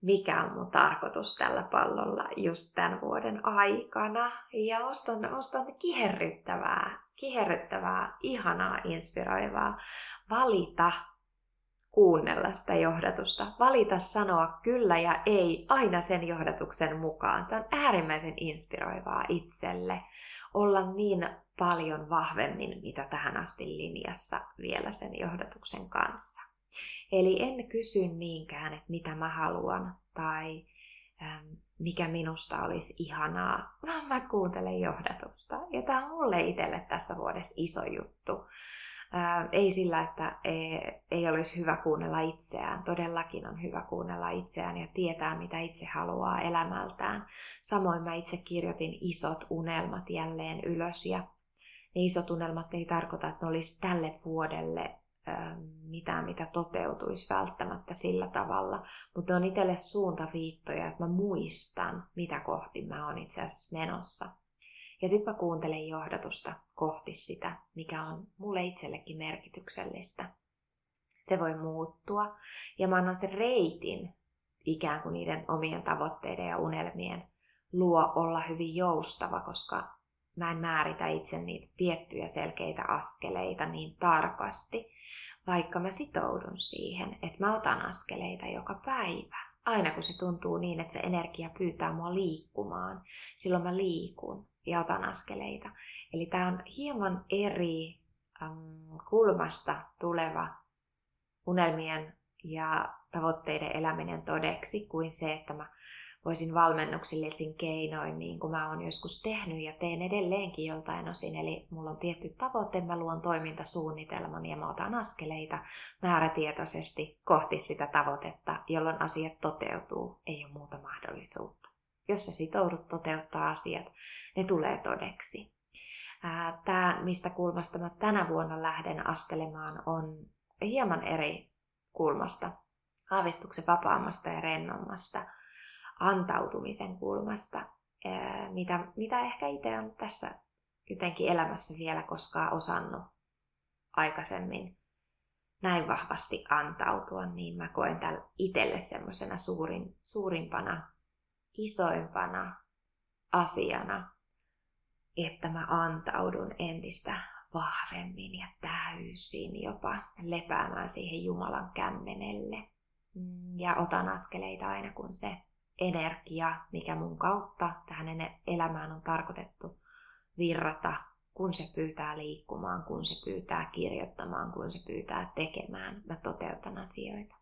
mikä on mun tarkoitus tällä pallolla just tämän vuoden aikana. Ja ostan, ostan kiherryttävää, kiherryttävää, ihanaa, inspiroivaa valita kuunnella sitä johdatusta, valita sanoa kyllä ja ei aina sen johdatuksen mukaan. Tämä on äärimmäisen inspiroivaa itselle olla niin paljon vahvemmin, mitä tähän asti linjassa vielä sen johdatuksen kanssa. Eli en kysy niinkään, että mitä mä haluan tai ähm, mikä minusta olisi ihanaa, vaan mä kuuntelen johdatusta. Ja tämä on mulle itselle tässä vuodessa iso juttu. Ää, ei sillä, että ei, ei olisi hyvä kuunnella itseään. Todellakin on hyvä kuunnella itseään ja tietää, mitä itse haluaa elämältään. Samoin mä itse kirjoitin isot unelmat jälleen ylös ja ne isot unelmat ei tarkoita, että ne olisi tälle vuodelle mitään, mitä toteutuisi välttämättä sillä tavalla, mutta on itselle suuntaviittoja, että mä muistan, mitä kohti mä oon itse asiassa menossa. Ja sitten mä kuuntelen johdatusta kohti sitä, mikä on mulle itsellekin merkityksellistä. Se voi muuttua ja mä annan sen reitin ikään kuin niiden omien tavoitteiden ja unelmien luo olla hyvin joustava, koska mä en määritä itse niitä tiettyjä selkeitä askeleita niin tarkasti, vaikka mä sitoudun siihen, että mä otan askeleita joka päivä. Aina kun se tuntuu niin, että se energia pyytää mua liikkumaan, silloin mä liikun ja otan askeleita. Eli tämä on hieman eri kulmasta tuleva unelmien ja tavoitteiden eläminen todeksi kuin se, että mä voisin valmennuksellisin keinoin, niin kuin mä oon joskus tehnyt ja teen edelleenkin joltain osin. Eli mulla on tietty tavoite, mä luon toimintasuunnitelman ja mä otan askeleita määrätietoisesti kohti sitä tavoitetta, jolloin asiat toteutuu. Ei ole muuta mahdollisuutta. Jos sä sitoudut toteuttaa asiat, ne tulee todeksi. Tämä, mistä kulmasta mä tänä vuonna lähden astelemaan, on hieman eri kulmasta. Aavistuksen vapaammasta ja rennommasta antautumisen kulmasta, mitä, mitä ehkä itse on tässä jotenkin elämässä vielä koskaan osannut aikaisemmin näin vahvasti antautua, niin mä koen tällä itselle semmoisena suurin, suurimpana, isoimpana asiana, että mä antaudun entistä vahvemmin ja täysin jopa lepäämään siihen Jumalan kämmenelle. Mm, ja otan askeleita aina kun se energia, mikä mun kautta tähän elämään on tarkoitettu virrata, kun se pyytää liikkumaan, kun se pyytää kirjoittamaan, kun se pyytää tekemään. Mä toteutan asioita.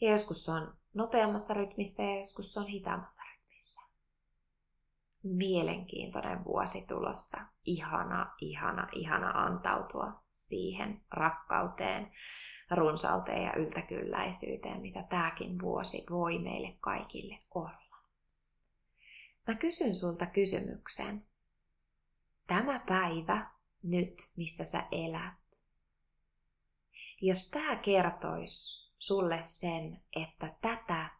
Ja joskus on nopeammassa rytmissä ja joskus se on hitaammassa rytmissä. Mielenkiintoinen vuosi tulossa. Ihana, ihana, ihana antautua siihen rakkauteen, runsauteen ja yltäkylläisyyteen, mitä tämäkin vuosi voi meille kaikille olla. Mä kysyn sulta kysymyksen. Tämä päivä nyt, missä sä elät, jos tämä kertoisi sulle sen, että tätä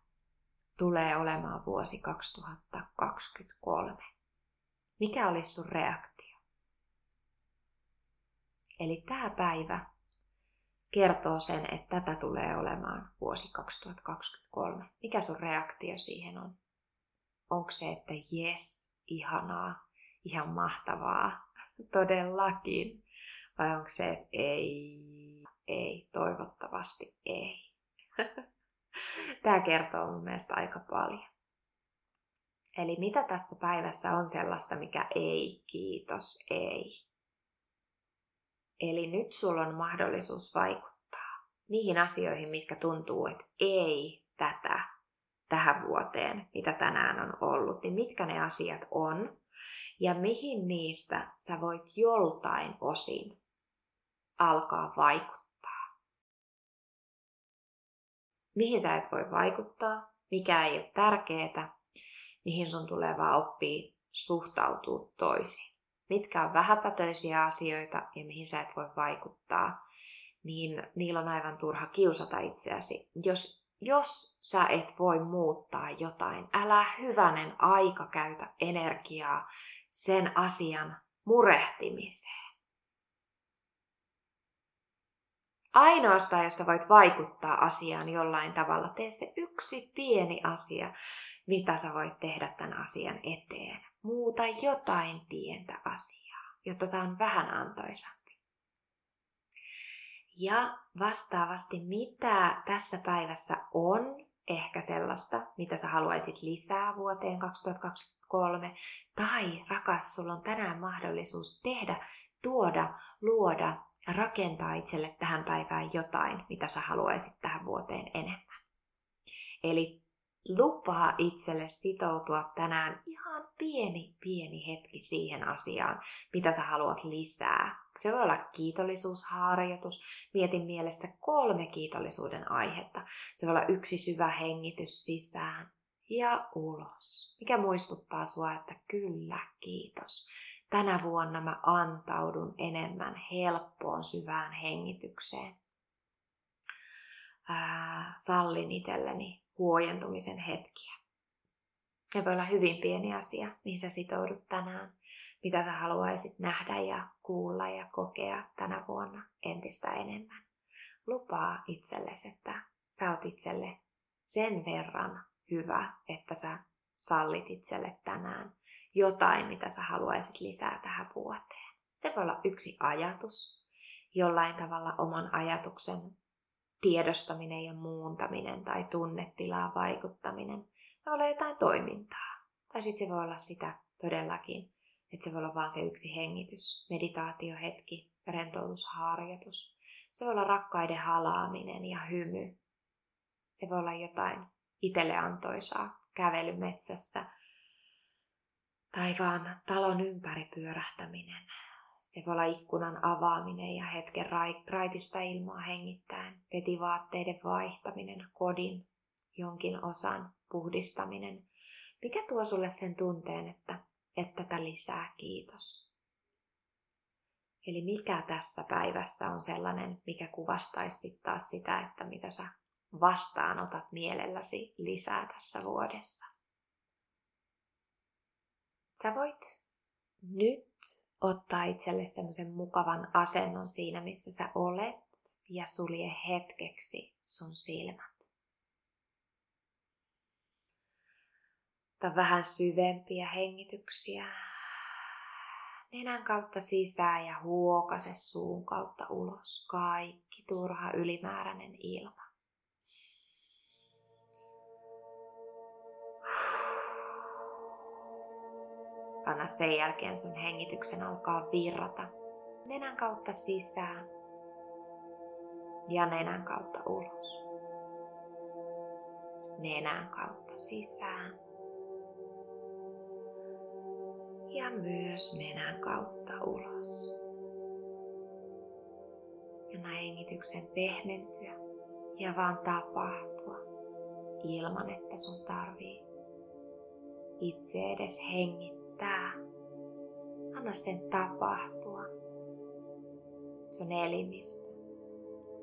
tulee olemaan vuosi 2023, mikä olisi sun reaktio? Eli tämä päivä kertoo sen, että tätä tulee olemaan vuosi 2023. Mikä sun reaktio siihen on? Onko se, että jes, ihanaa, ihan mahtavaa, todellakin? Vai onko se, että ei, ei, toivottavasti ei? Tämä kertoo mun mielestä aika paljon. Eli mitä tässä päivässä on sellaista, mikä ei, kiitos, ei. Eli nyt sulla on mahdollisuus vaikuttaa niihin asioihin, mitkä tuntuu, että ei tätä tähän vuoteen, mitä tänään on ollut, niin mitkä ne asiat on ja mihin niistä sä voit joltain osin alkaa vaikuttaa. Mihin sä et voi vaikuttaa, mikä ei ole tärkeää, mihin sun tulee vaan oppia suhtautua toisin mitkä on vähäpätöisiä asioita ja mihin sä et voi vaikuttaa, niin niillä on aivan turha kiusata itseäsi. Jos, jos sä et voi muuttaa jotain, älä hyvänen aika käytä energiaa sen asian murehtimiseen. Ainoastaan, jos sä voit vaikuttaa asiaan jollain tavalla, tee se yksi pieni asia, mitä sä voit tehdä tämän asian eteen muuta jotain pientä asiaa, jotta tämä on vähän antoisampi. Ja vastaavasti, mitä tässä päivässä on ehkä sellaista, mitä sä haluaisit lisää vuoteen 2023, tai rakas, sulla on tänään mahdollisuus tehdä, tuoda, luoda ja rakentaa itselle tähän päivään jotain, mitä sä haluaisit tähän vuoteen enemmän. Eli lupaa itselle sitoutua tänään ihan pieni, pieni hetki siihen asiaan, mitä sä haluat lisää. Se voi olla kiitollisuusharjoitus. Mietin mielessä kolme kiitollisuuden aihetta. Se voi olla yksi syvä hengitys sisään ja ulos. Mikä muistuttaa sua, että kyllä, kiitos. Tänä vuonna mä antaudun enemmän helppoon syvään hengitykseen. Ää, sallin itselleni huojentumisen hetkiä. Ne voi olla hyvin pieni asia, mihin sä sitoudut tänään, mitä sä haluaisit nähdä ja kuulla ja kokea tänä vuonna entistä enemmän. Lupaa itsellesi, että sä oot itselle sen verran hyvä, että sä sallit itselle tänään jotain, mitä sä haluaisit lisää tähän vuoteen. Se voi olla yksi ajatus, jollain tavalla oman ajatuksen tiedostaminen ja muuntaminen tai tunnetilaan vaikuttaminen. Se voi olla jotain toimintaa. Tai sitten se voi olla sitä todellakin, että se voi olla vain se yksi hengitys, meditaatiohetki, rentoutusharjoitus. Se voi olla rakkaiden halaaminen ja hymy. Se voi olla jotain itselle antoisaa, kävely metsässä, tai vaan talon ympäri pyörähtäminen. Se voi olla ikkunan avaaminen ja hetken raitista ilmaa hengittäen, petivaatteiden vaihtaminen, kodin jonkin osan puhdistaminen. Mikä tuo sulle sen tunteen, että, että tätä lisää kiitos? Eli mikä tässä päivässä on sellainen, mikä kuvastaisi taas sitä, että mitä sä vastaanotat mielelläsi lisää tässä vuodessa. Sä voit nyt ottaa itselle semmoisen mukavan asennon siinä, missä sä olet ja sulje hetkeksi sun silmät. Ota vähän syvempiä hengityksiä. Nenän kautta sisään ja huokase suun kautta ulos. Kaikki turha ylimääräinen ilma. Anna sen jälkeen sun hengityksen alkaa virrata nenän kautta sisään ja nenän kautta ulos. Nenän kautta sisään ja myös nenän kautta ulos. Anna hengityksen pehmentyä ja vaan tapahtua ilman, että sun tarvii itse edes hengittää riittää. Anna sen tapahtua. Sun elimistö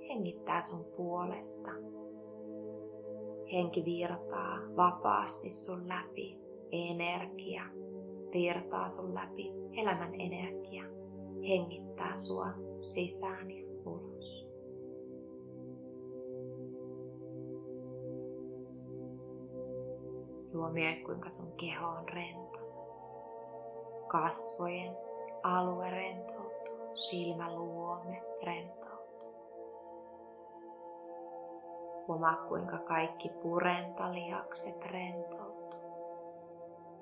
hengittää sun puolesta. Henki virtaa vapaasti sun läpi. Energia virtaa sun läpi. Elämän energia hengittää sua sisään ja ulos. Huomioi kuinka sun keho on rento kasvojen alue rentoutuu, silmäluome rentoutuu. Huomaa kuinka kaikki purentalihakset rentoutuu.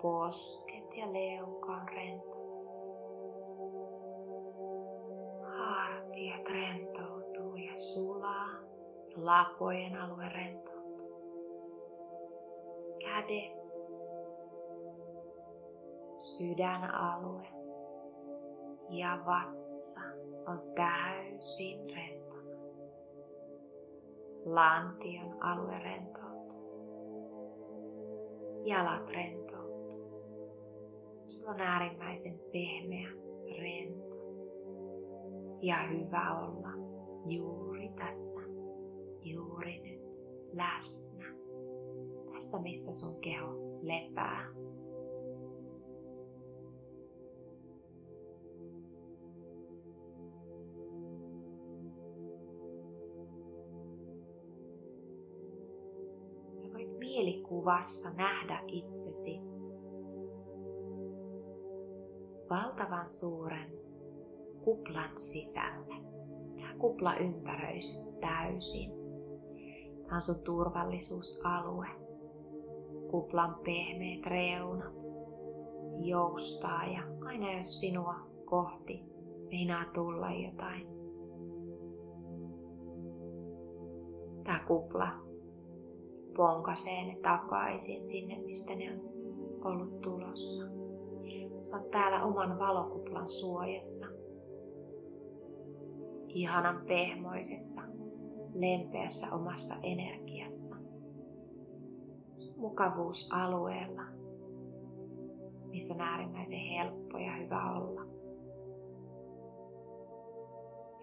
Posket ja leuka on rentoutuu. Hartiat rentoutuu ja sulaa. Lapojen alue rentoutuu. Kädet sydänalue ja vatsa on täysin rentona. Lantion alue rentoutuu. Jalat rentoutuu. Sulla on äärimmäisen pehmeä, rento ja hyvä olla juuri tässä, juuri nyt, läsnä. Tässä missä sun keho lepää mielikuvassa nähdä itsesi valtavan suuren kuplan sisälle. Tämä kupla ympäröi täysin. Tämä on sun turvallisuusalue. Kuplan pehmeät reunat joustaa ja aina jos sinua kohti meinaa tulla jotain. Tämä kupla ponkasee ne takaisin sinne, mistä ne on ollut tulossa. Olet täällä oman valokuplan suojassa. Ihanan pehmoisessa, lempeässä omassa energiassa. Mukavuusalueella, missä on äärimmäisen helppo ja hyvä olla.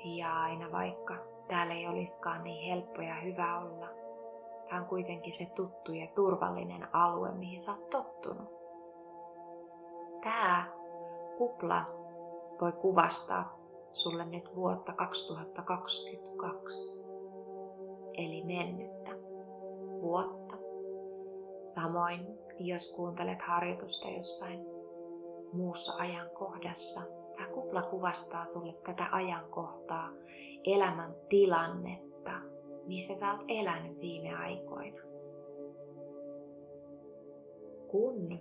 Ja aina vaikka täällä ei olisikaan niin helppo ja hyvä olla, on kuitenkin se tuttu ja turvallinen alue, mihin sä oot tottunut. Tämä kupla voi kuvastaa sulle nyt vuotta 2022, eli mennyttä vuotta. Samoin, jos kuuntelet harjoitusta jossain muussa ajankohdassa. Tämä kupla kuvastaa sulle tätä ajankohtaa, elämän tilannetta, missä sä oot elänyt viime aikoina. Kun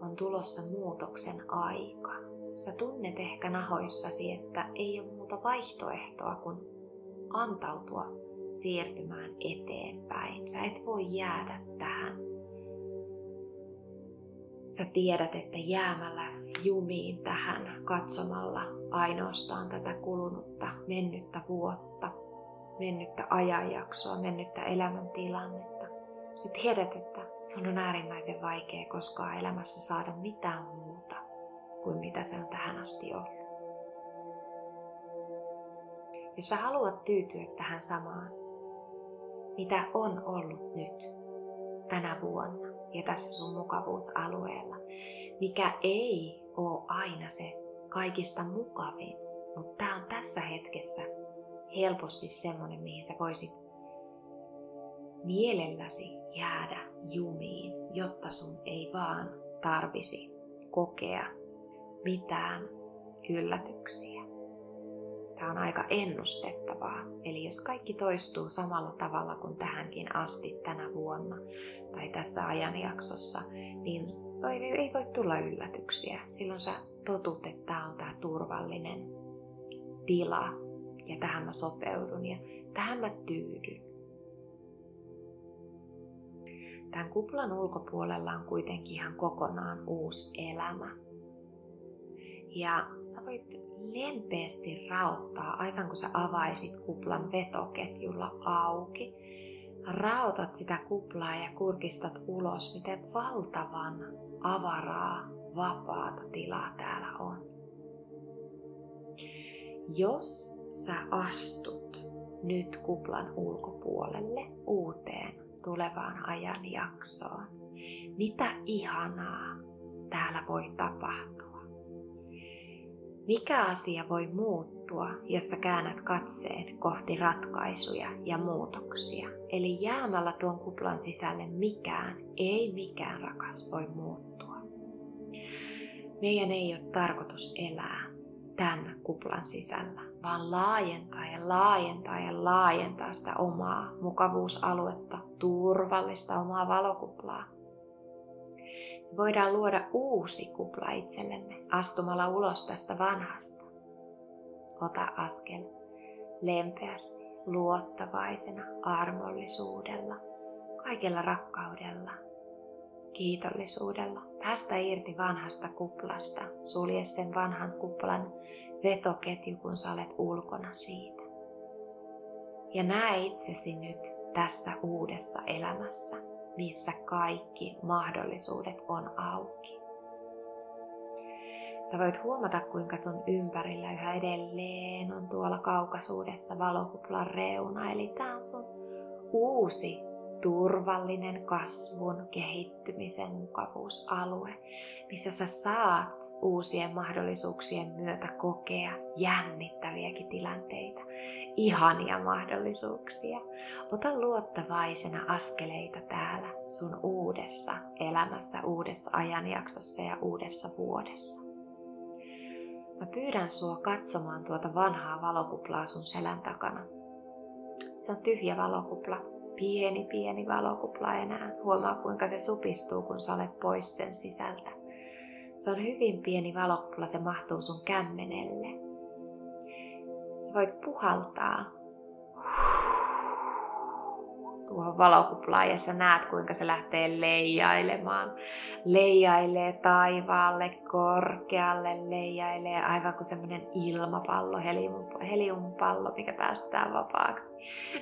on tulossa muutoksen aika, sä tunnet ehkä nahoissasi, että ei ole muuta vaihtoehtoa kuin antautua siirtymään eteenpäin. Sä et voi jäädä tähän. Sä tiedät, että jäämällä jumiin tähän katsomalla ainoastaan tätä kulunutta mennyttä vuotta, mennyttä ajanjaksoa, mennyttä elämäntilannetta. Sä tiedät, että sun on äärimmäisen vaikea koskaan elämässä saada mitään muuta kuin mitä se on tähän asti ollut. Jos sä haluat tyytyä tähän samaan, mitä on ollut nyt, tänä vuonna ja tässä sun mukavuusalueella, mikä ei ole aina se kaikista mukavin, mutta tämä on tässä hetkessä helposti semmoinen, mihin sä voisit mielelläsi jäädä jumiin, jotta sun ei vaan tarvisi kokea mitään yllätyksiä. Tämä on aika ennustettavaa. Eli jos kaikki toistuu samalla tavalla kuin tähänkin asti tänä vuonna tai tässä ajanjaksossa, niin ei, voi tulla yllätyksiä. Silloin sä totut, että tämä on tämä turvallinen tila ja tähän mä sopeudun ja tähän mä tyydyn. Tämän kuplan ulkopuolella on kuitenkin ihan kokonaan uusi elämä. Ja sä voit lempeästi raottaa, aivan kun sä avaisit kuplan vetoketjulla auki. Raotat sitä kuplaa ja kurkistat ulos, miten valtavan avaraa, vapaata tilaa täällä on. Jos sä astut nyt kuplan ulkopuolelle uuteen tulevaan ajanjaksoon, mitä ihanaa täällä voi tapahtua? Mikä asia voi muuttua, jos sä käännät katseen kohti ratkaisuja ja muutoksia? Eli jäämällä tuon kuplan sisälle mikään, ei mikään rakas voi muuttua. Meidän ei ole tarkoitus elää tämän kuplan sisällä, vaan laajentaa ja laajentaa ja laajentaa sitä omaa mukavuusaluetta, turvallista omaa valokuplaa voidaan luoda uusi kupla itsellemme astumalla ulos tästä vanhasta. Ota askel lempeästi, luottavaisena, armollisuudella, kaikella rakkaudella, kiitollisuudella. Päästä irti vanhasta kuplasta, sulje sen vanhan kuplan vetoketju, kun sä olet ulkona siitä. Ja näe itsesi nyt tässä uudessa elämässä missä kaikki mahdollisuudet on auki. Sä voit huomata, kuinka sun ympärillä yhä edelleen on tuolla kaukaisuudessa valokuplan reuna. Eli tää on sun uusi turvallinen kasvun, kehittymisen mukavuusalue, missä sä saat uusien mahdollisuuksien myötä kokea jännittäviäkin tilanteita, ihania mahdollisuuksia. Ota luottavaisena askeleita täällä sun uudessa elämässä, uudessa ajanjaksossa ja uudessa vuodessa. Mä pyydän sua katsomaan tuota vanhaa valokuplaa sun selän takana. Se on tyhjä valokupla, pieni pieni valokupla enää. Huomaa kuinka se supistuu, kun sä olet pois sen sisältä. Se on hyvin pieni valokupla, se mahtuu sun kämmenelle. Sä voit puhaltaa tuohon valokuplaan ja sä näet kuinka se lähtee leijailemaan. Leijailee taivaalle, korkealle, leijailee aivan kuin semmoinen ilmapallo, heliumpallo, mikä päästetään vapaaksi,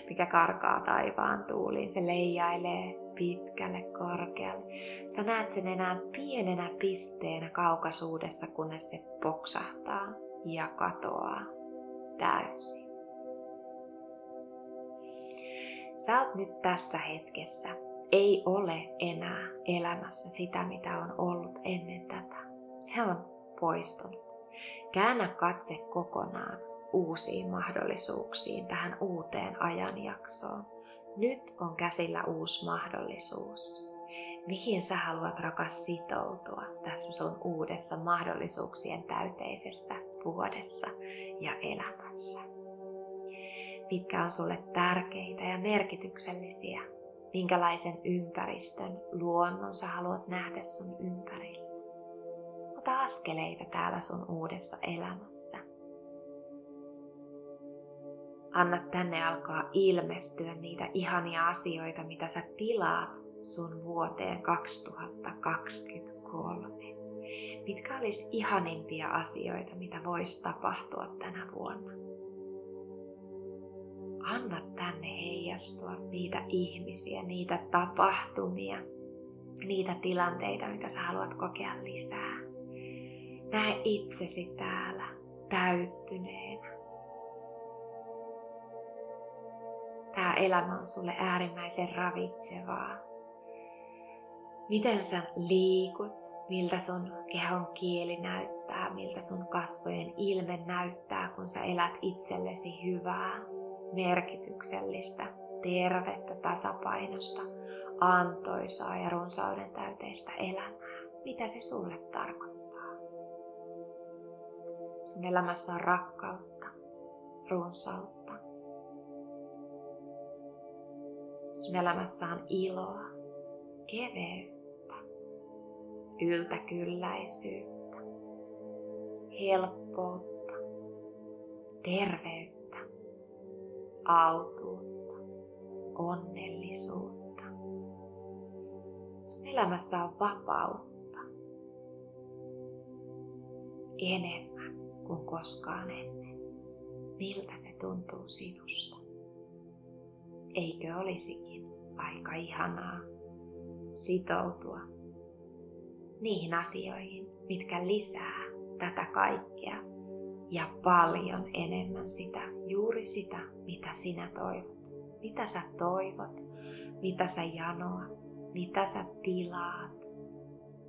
mikä karkaa taivaan tuuliin. Se leijailee pitkälle, korkealle. Sä näet sen enää pienenä pisteenä kaukaisuudessa, kunnes se poksahtaa ja katoaa täysin. Sä oot nyt tässä hetkessä. Ei ole enää elämässä sitä, mitä on ollut ennen tätä. Se on poistunut. Käännä katse kokonaan uusiin mahdollisuuksiin, tähän uuteen ajanjaksoon. Nyt on käsillä uusi mahdollisuus. mihin sä haluat rakas sitoutua tässä sun uudessa mahdollisuuksien täyteisessä vuodessa ja elämässä. Mitkä on sulle tärkeitä ja merkityksellisiä, minkälaisen ympäristön, luonnon sä haluat nähdä sun ympärillä. Ota askeleita täällä sun uudessa elämässä. Anna tänne alkaa ilmestyä niitä ihania asioita, mitä sä tilaat sun vuoteen 2023? Mitkä olisi ihanimpia asioita, mitä voisi tapahtua tänä vuonna? Anna tänne heijastua niitä ihmisiä, niitä tapahtumia, niitä tilanteita, mitä sä haluat kokea lisää. Näe itsesi täällä täyttyneenä. Tämä elämä on sulle äärimmäisen ravitsevaa miten sä liikut, miltä sun kehon kieli näyttää, miltä sun kasvojen ilme näyttää, kun sä elät itsellesi hyvää, merkityksellistä, tervettä, tasapainosta, antoisaa ja runsauden täyteistä elämää. Mitä se sulle tarkoittaa? Sun elämässä on rakkautta, runsautta. Sun elämässä on iloa, keveyttä yltäkylläisyyttä, helppoutta, terveyttä, autuutta, onnellisuutta. Sun elämässä on vapautta enemmän kuin koskaan ennen. Miltä se tuntuu sinusta? Eikö olisikin aika ihanaa sitoutua niihin asioihin, mitkä lisää tätä kaikkea ja paljon enemmän sitä, juuri sitä, mitä sinä toivot. Mitä sä toivot, mitä sä janoat, mitä sä tilaat,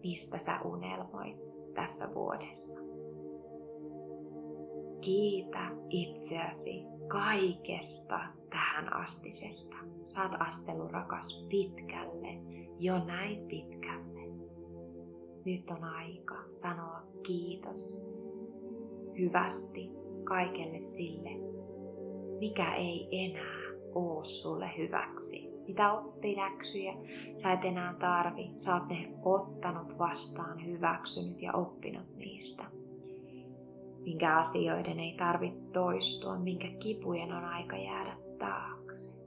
mistä sä unelmoit tässä vuodessa. Kiitä itseäsi kaikesta tähän astisesta. Saat astelu rakas pitkälle, jo näin pitkälle. Nyt on aika sanoa kiitos hyvästi kaikelle sille, mikä ei enää oo sulle hyväksi. Mitä oppiläksyjä sä et enää tarvi, sä oot ne ottanut vastaan, hyväksynyt ja oppinut niistä. Minkä asioiden ei tarvitse toistua, minkä kipujen on aika jäädä taakse.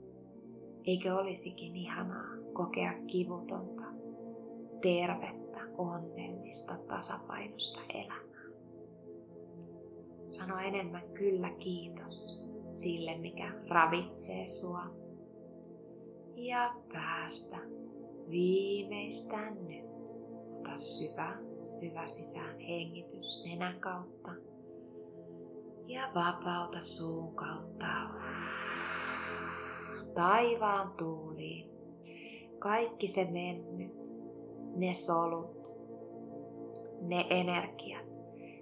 Eikö olisikin ihanaa kokea kivutonta, tervettä, onnellista, tasapainosta elämää. Sano enemmän kyllä kiitos sille, mikä ravitsee sua. Ja päästä viimeistään nyt. Ota syvä, syvä sisään hengitys nenän kautta. Ja vapauta suun kautta taivaan tuuliin. Kaikki se mennyt, ne solut, ne energiat,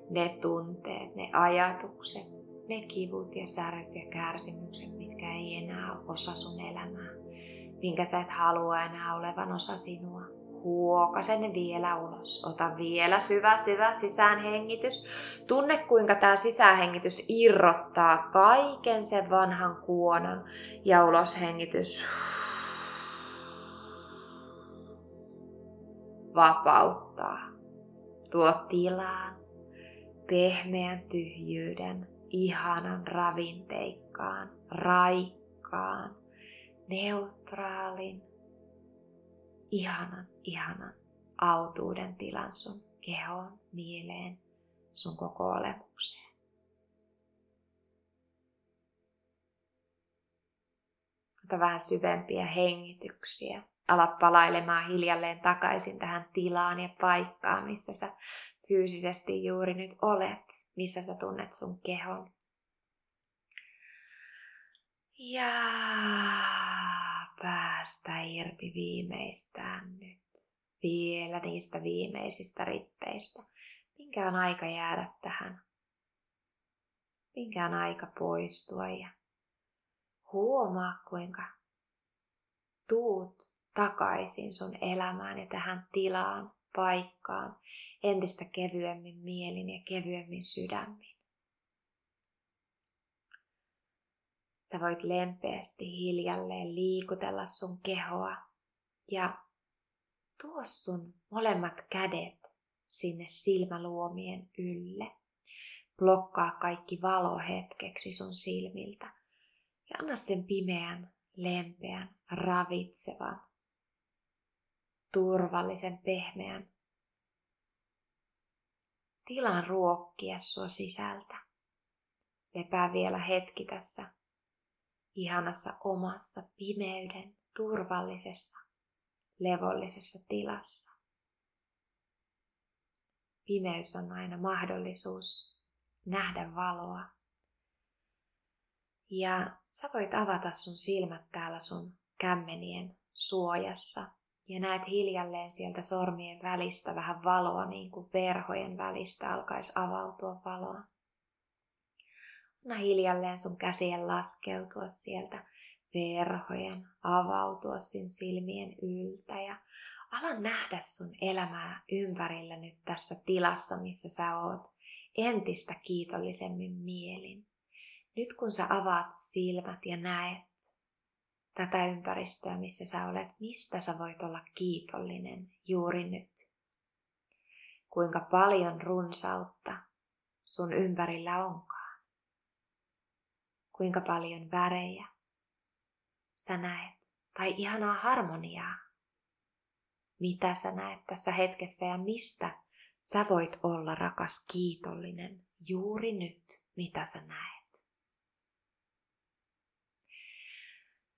ne tunteet, ne ajatukset, ne kivut ja särkyt ja kärsimykset, mitkä ei enää ole osa sun elämää, minkä sä et halua enää olevan osa sinua. Huokase ne vielä ulos. Ota vielä syvä, syvä sisäänhengitys. Tunne, kuinka tämä sisäänhengitys irrottaa kaiken sen vanhan kuonan ja uloshengitys. Vapauttaa Tuo tilaan pehmeän tyhjyyden, ihanan ravinteikkaan, raikkaan, neutraalin, ihanan, ihanan autuuden tilan sun kehoon, mieleen, sun koko olemukseen. Vähän syvempiä hengityksiä ala palailemaan hiljalleen takaisin tähän tilaan ja paikkaan, missä sä fyysisesti juuri nyt olet, missä sä tunnet sun kehon. Ja päästä irti viimeistään nyt. Vielä niistä viimeisistä rippeistä. Minkä on aika jäädä tähän? Minkä on aika poistua ja huomaa kuinka tuut takaisin sun elämään ja tähän tilaan, paikkaan, entistä kevyemmin mielin ja kevyemmin sydämin. Sä voit lempeästi hiljalleen liikutella sun kehoa ja tuo sun molemmat kädet sinne silmäluomien ylle. Blokkaa kaikki valo hetkeksi sun silmiltä ja anna sen pimeän, lempeän, ravitsevan, turvallisen, pehmeän tilan ruokkia sua sisältä. Lepää vielä hetki tässä ihanassa omassa pimeyden turvallisessa, levollisessa tilassa. Pimeys on aina mahdollisuus nähdä valoa. Ja sä voit avata sun silmät täällä sun kämmenien suojassa ja näet hiljalleen sieltä sormien välistä vähän valoa, niin kuin verhojen välistä alkaisi avautua valoa. Anna hiljalleen sun käsien laskeutua sieltä verhojen, avautua sin silmien yltä ja ala nähdä sun elämää ympärillä nyt tässä tilassa, missä sä oot, entistä kiitollisemmin mielin. Nyt kun sä avaat silmät ja näet tätä ympäristöä, missä sä olet, mistä sä voit olla kiitollinen juuri nyt. Kuinka paljon runsautta sun ympärillä onkaan. Kuinka paljon värejä sä näet. Tai ihanaa harmoniaa. Mitä sä näet tässä hetkessä ja mistä sä voit olla rakas kiitollinen juuri nyt, mitä sä näet.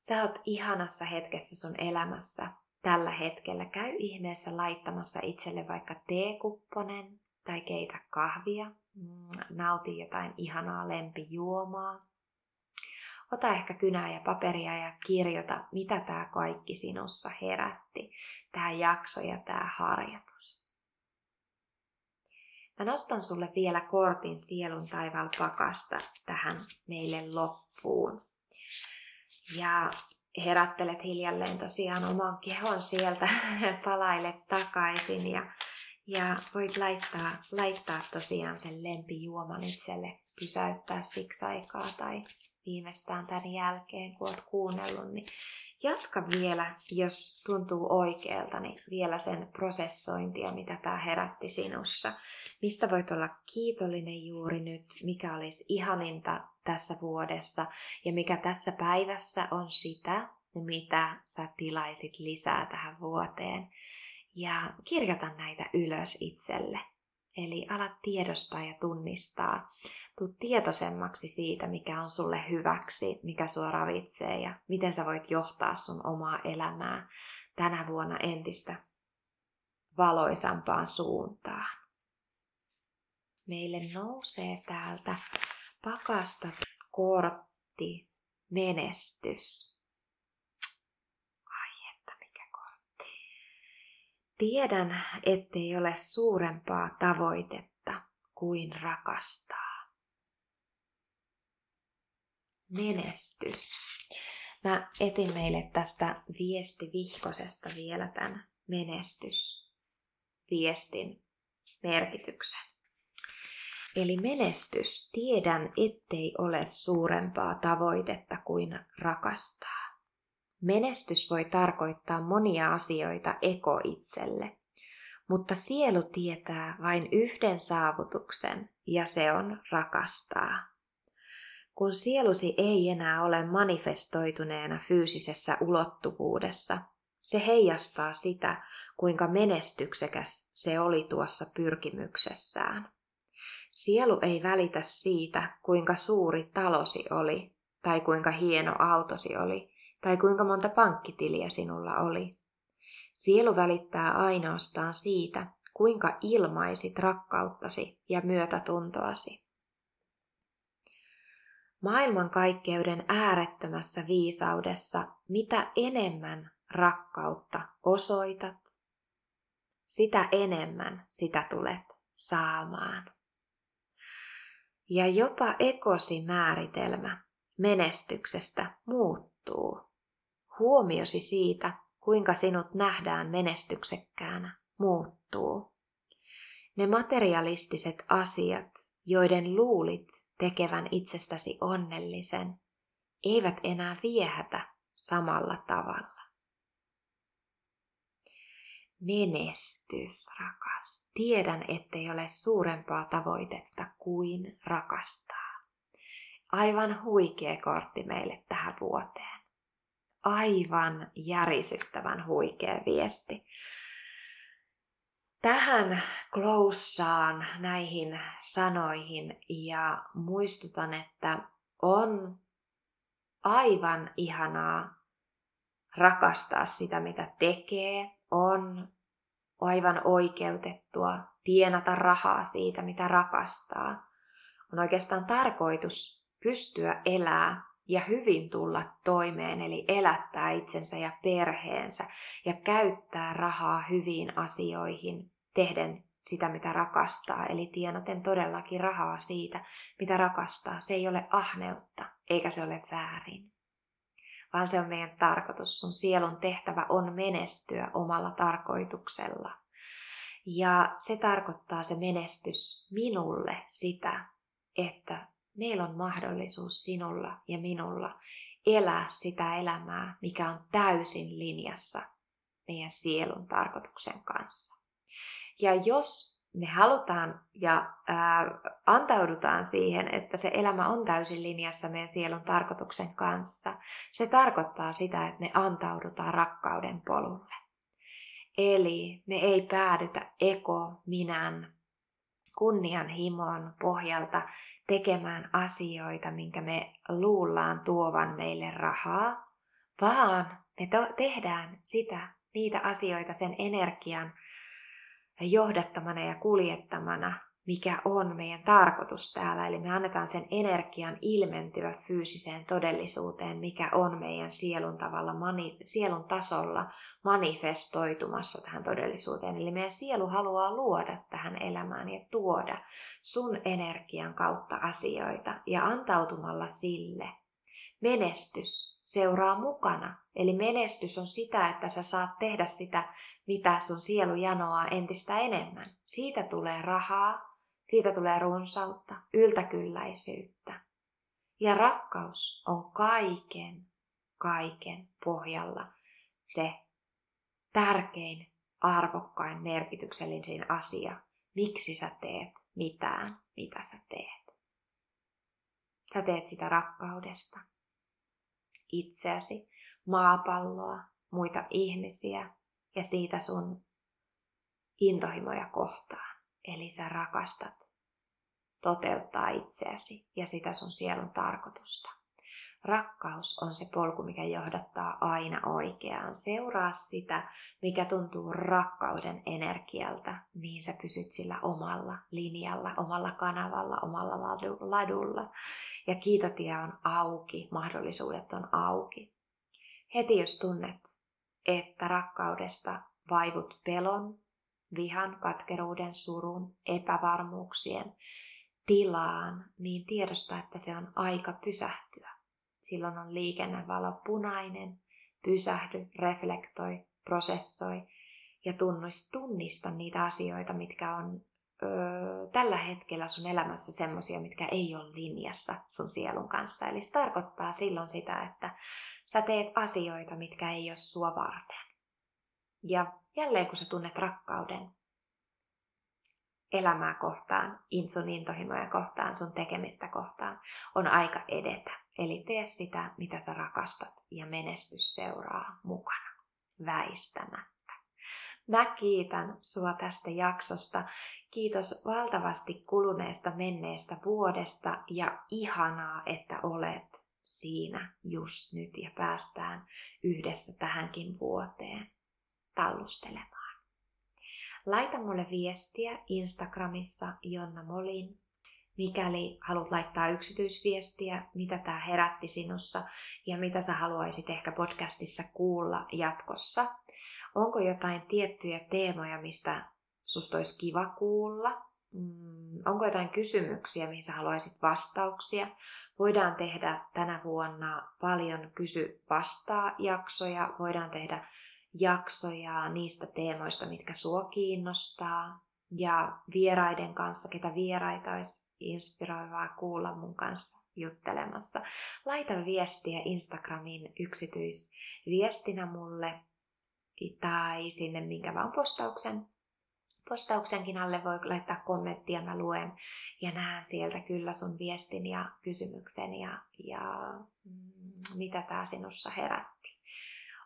Sä oot ihanassa hetkessä sun elämässä tällä hetkellä. Käy ihmeessä laittamassa itselle vaikka teekupponen tai keitä kahvia. Mm, nauti jotain ihanaa lempijuomaa. Ota ehkä kynää ja paperia ja kirjoita, mitä tämä kaikki sinussa herätti. Tämä jakso ja tämä harjoitus. Mä nostan sulle vielä kortin sielun taivaalla pakasta tähän meille loppuun. Ja herättelet hiljalleen tosiaan oman kehon sieltä, palaille takaisin ja, ja voit laittaa, laittaa tosiaan sen lempijuoman itselle, pysäyttää siksi aikaa tai viimeistään tämän jälkeen, kun oot kuunnellut, niin jatka vielä, jos tuntuu oikealta, niin vielä sen prosessointia, mitä tämä herätti sinussa. Mistä voit olla kiitollinen juuri nyt, mikä olisi ihaninta tässä vuodessa ja mikä tässä päivässä on sitä, mitä sä tilaisit lisää tähän vuoteen. Ja kirjoita näitä ylös itselle. Eli ala tiedostaa ja tunnistaa. Tuu tietoisemmaksi siitä, mikä on sulle hyväksi, mikä sua ravitsee ja miten sä voit johtaa sun omaa elämää tänä vuonna entistä valoisampaan suuntaan. Meille nousee täältä pakasta kortti menestys. Ai että mikä kortti. Tiedän, ettei ole suurempaa tavoitetta kuin rakastaa. Menestys. Mä etin meille tästä viestivihkosesta vielä tämän menestysviestin merkityksen. Eli menestys, tiedän, ettei ole suurempaa tavoitetta kuin rakastaa. Menestys voi tarkoittaa monia asioita eko-itselle, mutta sielu tietää vain yhden saavutuksen, ja se on rakastaa. Kun sielusi ei enää ole manifestoituneena fyysisessä ulottuvuudessa, se heijastaa sitä, kuinka menestyksekäs se oli tuossa pyrkimyksessään. Sielu ei välitä siitä, kuinka suuri talosi oli, tai kuinka hieno autosi oli, tai kuinka monta pankkitiliä sinulla oli. Sielu välittää ainoastaan siitä, kuinka ilmaisit rakkauttasi ja myötätuntoasi. Maailmankaikkeuden äärettömässä viisaudessa, mitä enemmän rakkautta osoitat, sitä enemmän sitä tulet saamaan. Ja jopa ekosi määritelmä menestyksestä muuttuu. Huomiosi siitä kuinka sinut nähdään menestyksekkäänä, muuttuu. Ne materialistiset asiat, joiden luulit tekevän itsestäsi onnellisen, eivät enää viehätä samalla tavalla. Menestys, rakas. Tiedän, ettei ole suurempaa tavoitetta kuin rakastaa. Aivan huikea kortti meille tähän vuoteen. Aivan järisyttävän huikea viesti. Tähän kloussaan näihin sanoihin ja muistutan, että on aivan ihanaa rakastaa sitä, mitä tekee, on aivan oikeutettua tienata rahaa siitä, mitä rakastaa. On oikeastaan tarkoitus pystyä elää ja hyvin tulla toimeen, eli elättää itsensä ja perheensä ja käyttää rahaa hyviin asioihin, tehden sitä, mitä rakastaa, eli tienaten todellakin rahaa siitä, mitä rakastaa. Se ei ole ahneutta, eikä se ole väärin, vaan se on meidän tarkoitus. Sun sielun tehtävä on menestyä omalla tarkoituksella. Ja se tarkoittaa se menestys minulle sitä, että meillä on mahdollisuus sinulla ja minulla elää sitä elämää, mikä on täysin linjassa meidän sielun tarkoituksen kanssa. Ja jos me halutaan ja ää, antaudutaan siihen, että se elämä on täysin linjassa meidän sielun tarkoituksen kanssa, se tarkoittaa sitä, että me antaudutaan rakkauden polulle. Eli me ei päädytä eko, minän, kunnianhimon pohjalta tekemään asioita, minkä me luullaan tuovan meille rahaa, vaan me to- tehdään sitä, niitä asioita sen energian johdattamana ja kuljettamana, mikä on meidän tarkoitus täällä. Eli me annetaan sen energian ilmentyä fyysiseen todellisuuteen, mikä on meidän sielun, tavalla, mani, sielun tasolla manifestoitumassa tähän todellisuuteen. Eli meidän sielu haluaa luoda tähän elämään ja tuoda sun energian kautta asioita ja antautumalla sille menestys seuraa mukana. Eli menestys on sitä, että sä saat tehdä sitä, mitä sun sielu janoaa entistä enemmän. Siitä tulee rahaa, siitä tulee runsautta, yltäkylläisyyttä. Ja rakkaus on kaiken, kaiken pohjalla se tärkein, arvokkain, merkityksellisin asia, miksi sä teet mitään, mitä sä teet. Sä teet sitä rakkaudesta itseäsi, maapalloa, muita ihmisiä ja siitä sun intohimoja kohtaan. Eli sä rakastat toteuttaa itseäsi ja sitä sun sielun tarkoitusta. Rakkaus on se polku, mikä johdattaa aina oikeaan. Seuraa sitä, mikä tuntuu rakkauden energialta, niin sä pysyt sillä omalla linjalla, omalla kanavalla, omalla ladulla. Ja kiitotie on auki, mahdollisuudet on auki. Heti jos tunnet, että rakkaudesta vaivut pelon, vihan, katkeruuden, surun, epävarmuuksien tilaan, niin tiedosta, että se on aika pysähtyä Silloin on liikennevalo punainen, pysähdy, reflektoi, prosessoi ja tunnista niitä asioita, mitkä on öö, tällä hetkellä sun elämässä semmosia, mitkä ei ole linjassa sun sielun kanssa. Eli se tarkoittaa silloin sitä, että sä teet asioita, mitkä ei ole sua varten. Ja jälleen kun sä tunnet rakkauden elämää kohtaan, sun intohimoja kohtaan, sun tekemistä kohtaan, on aika edetä. Eli tee sitä, mitä sä rakastat, ja menestys seuraa mukana. Väistämättä. Mä kiitän sua tästä jaksosta. Kiitos valtavasti kuluneesta menneestä vuodesta ja ihanaa, että olet siinä just nyt ja päästään yhdessä tähänkin vuoteen tallustelemaan. Laita mulle viestiä Instagramissa Jonna Molin mikäli haluat laittaa yksityisviestiä, mitä tämä herätti sinussa ja mitä sä haluaisit ehkä podcastissa kuulla jatkossa. Onko jotain tiettyjä teemoja, mistä susta olisi kiva kuulla? Mm, onko jotain kysymyksiä, mihin sä haluaisit vastauksia? Voidaan tehdä tänä vuonna paljon kysy-vastaa jaksoja, voidaan tehdä jaksoja niistä teemoista, mitkä sua kiinnostaa. Ja vieraiden kanssa, ketä vieraita olisi inspiroivaa kuulla mun kanssa juttelemassa. Laita viestiä Instagramin yksityisviestinä mulle tai sinne minkä vaan postauksen postauksenkin alle voi laittaa kommenttia, mä luen ja näen sieltä kyllä sun viestin ja kysymyksen ja, ja mm, mitä tämä sinussa herätti.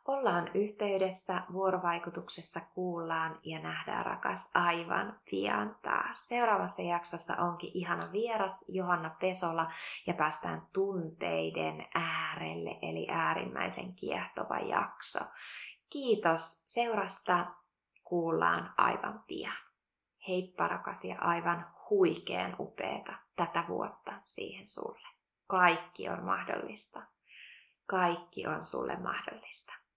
Ollaan yhteydessä, vuorovaikutuksessa kuullaan ja nähdään rakas aivan pian taas. Seuraavassa jaksossa onkin ihana vieras Johanna Pesola ja päästään tunteiden äärelle eli äärimmäisen kiehtova jakso. Kiitos seurasta kuullaan aivan pian. Heippa rakas ja aivan huikean upeeta tätä vuotta siihen sulle. Kaikki on mahdollista. Kaikki on sulle mahdollista.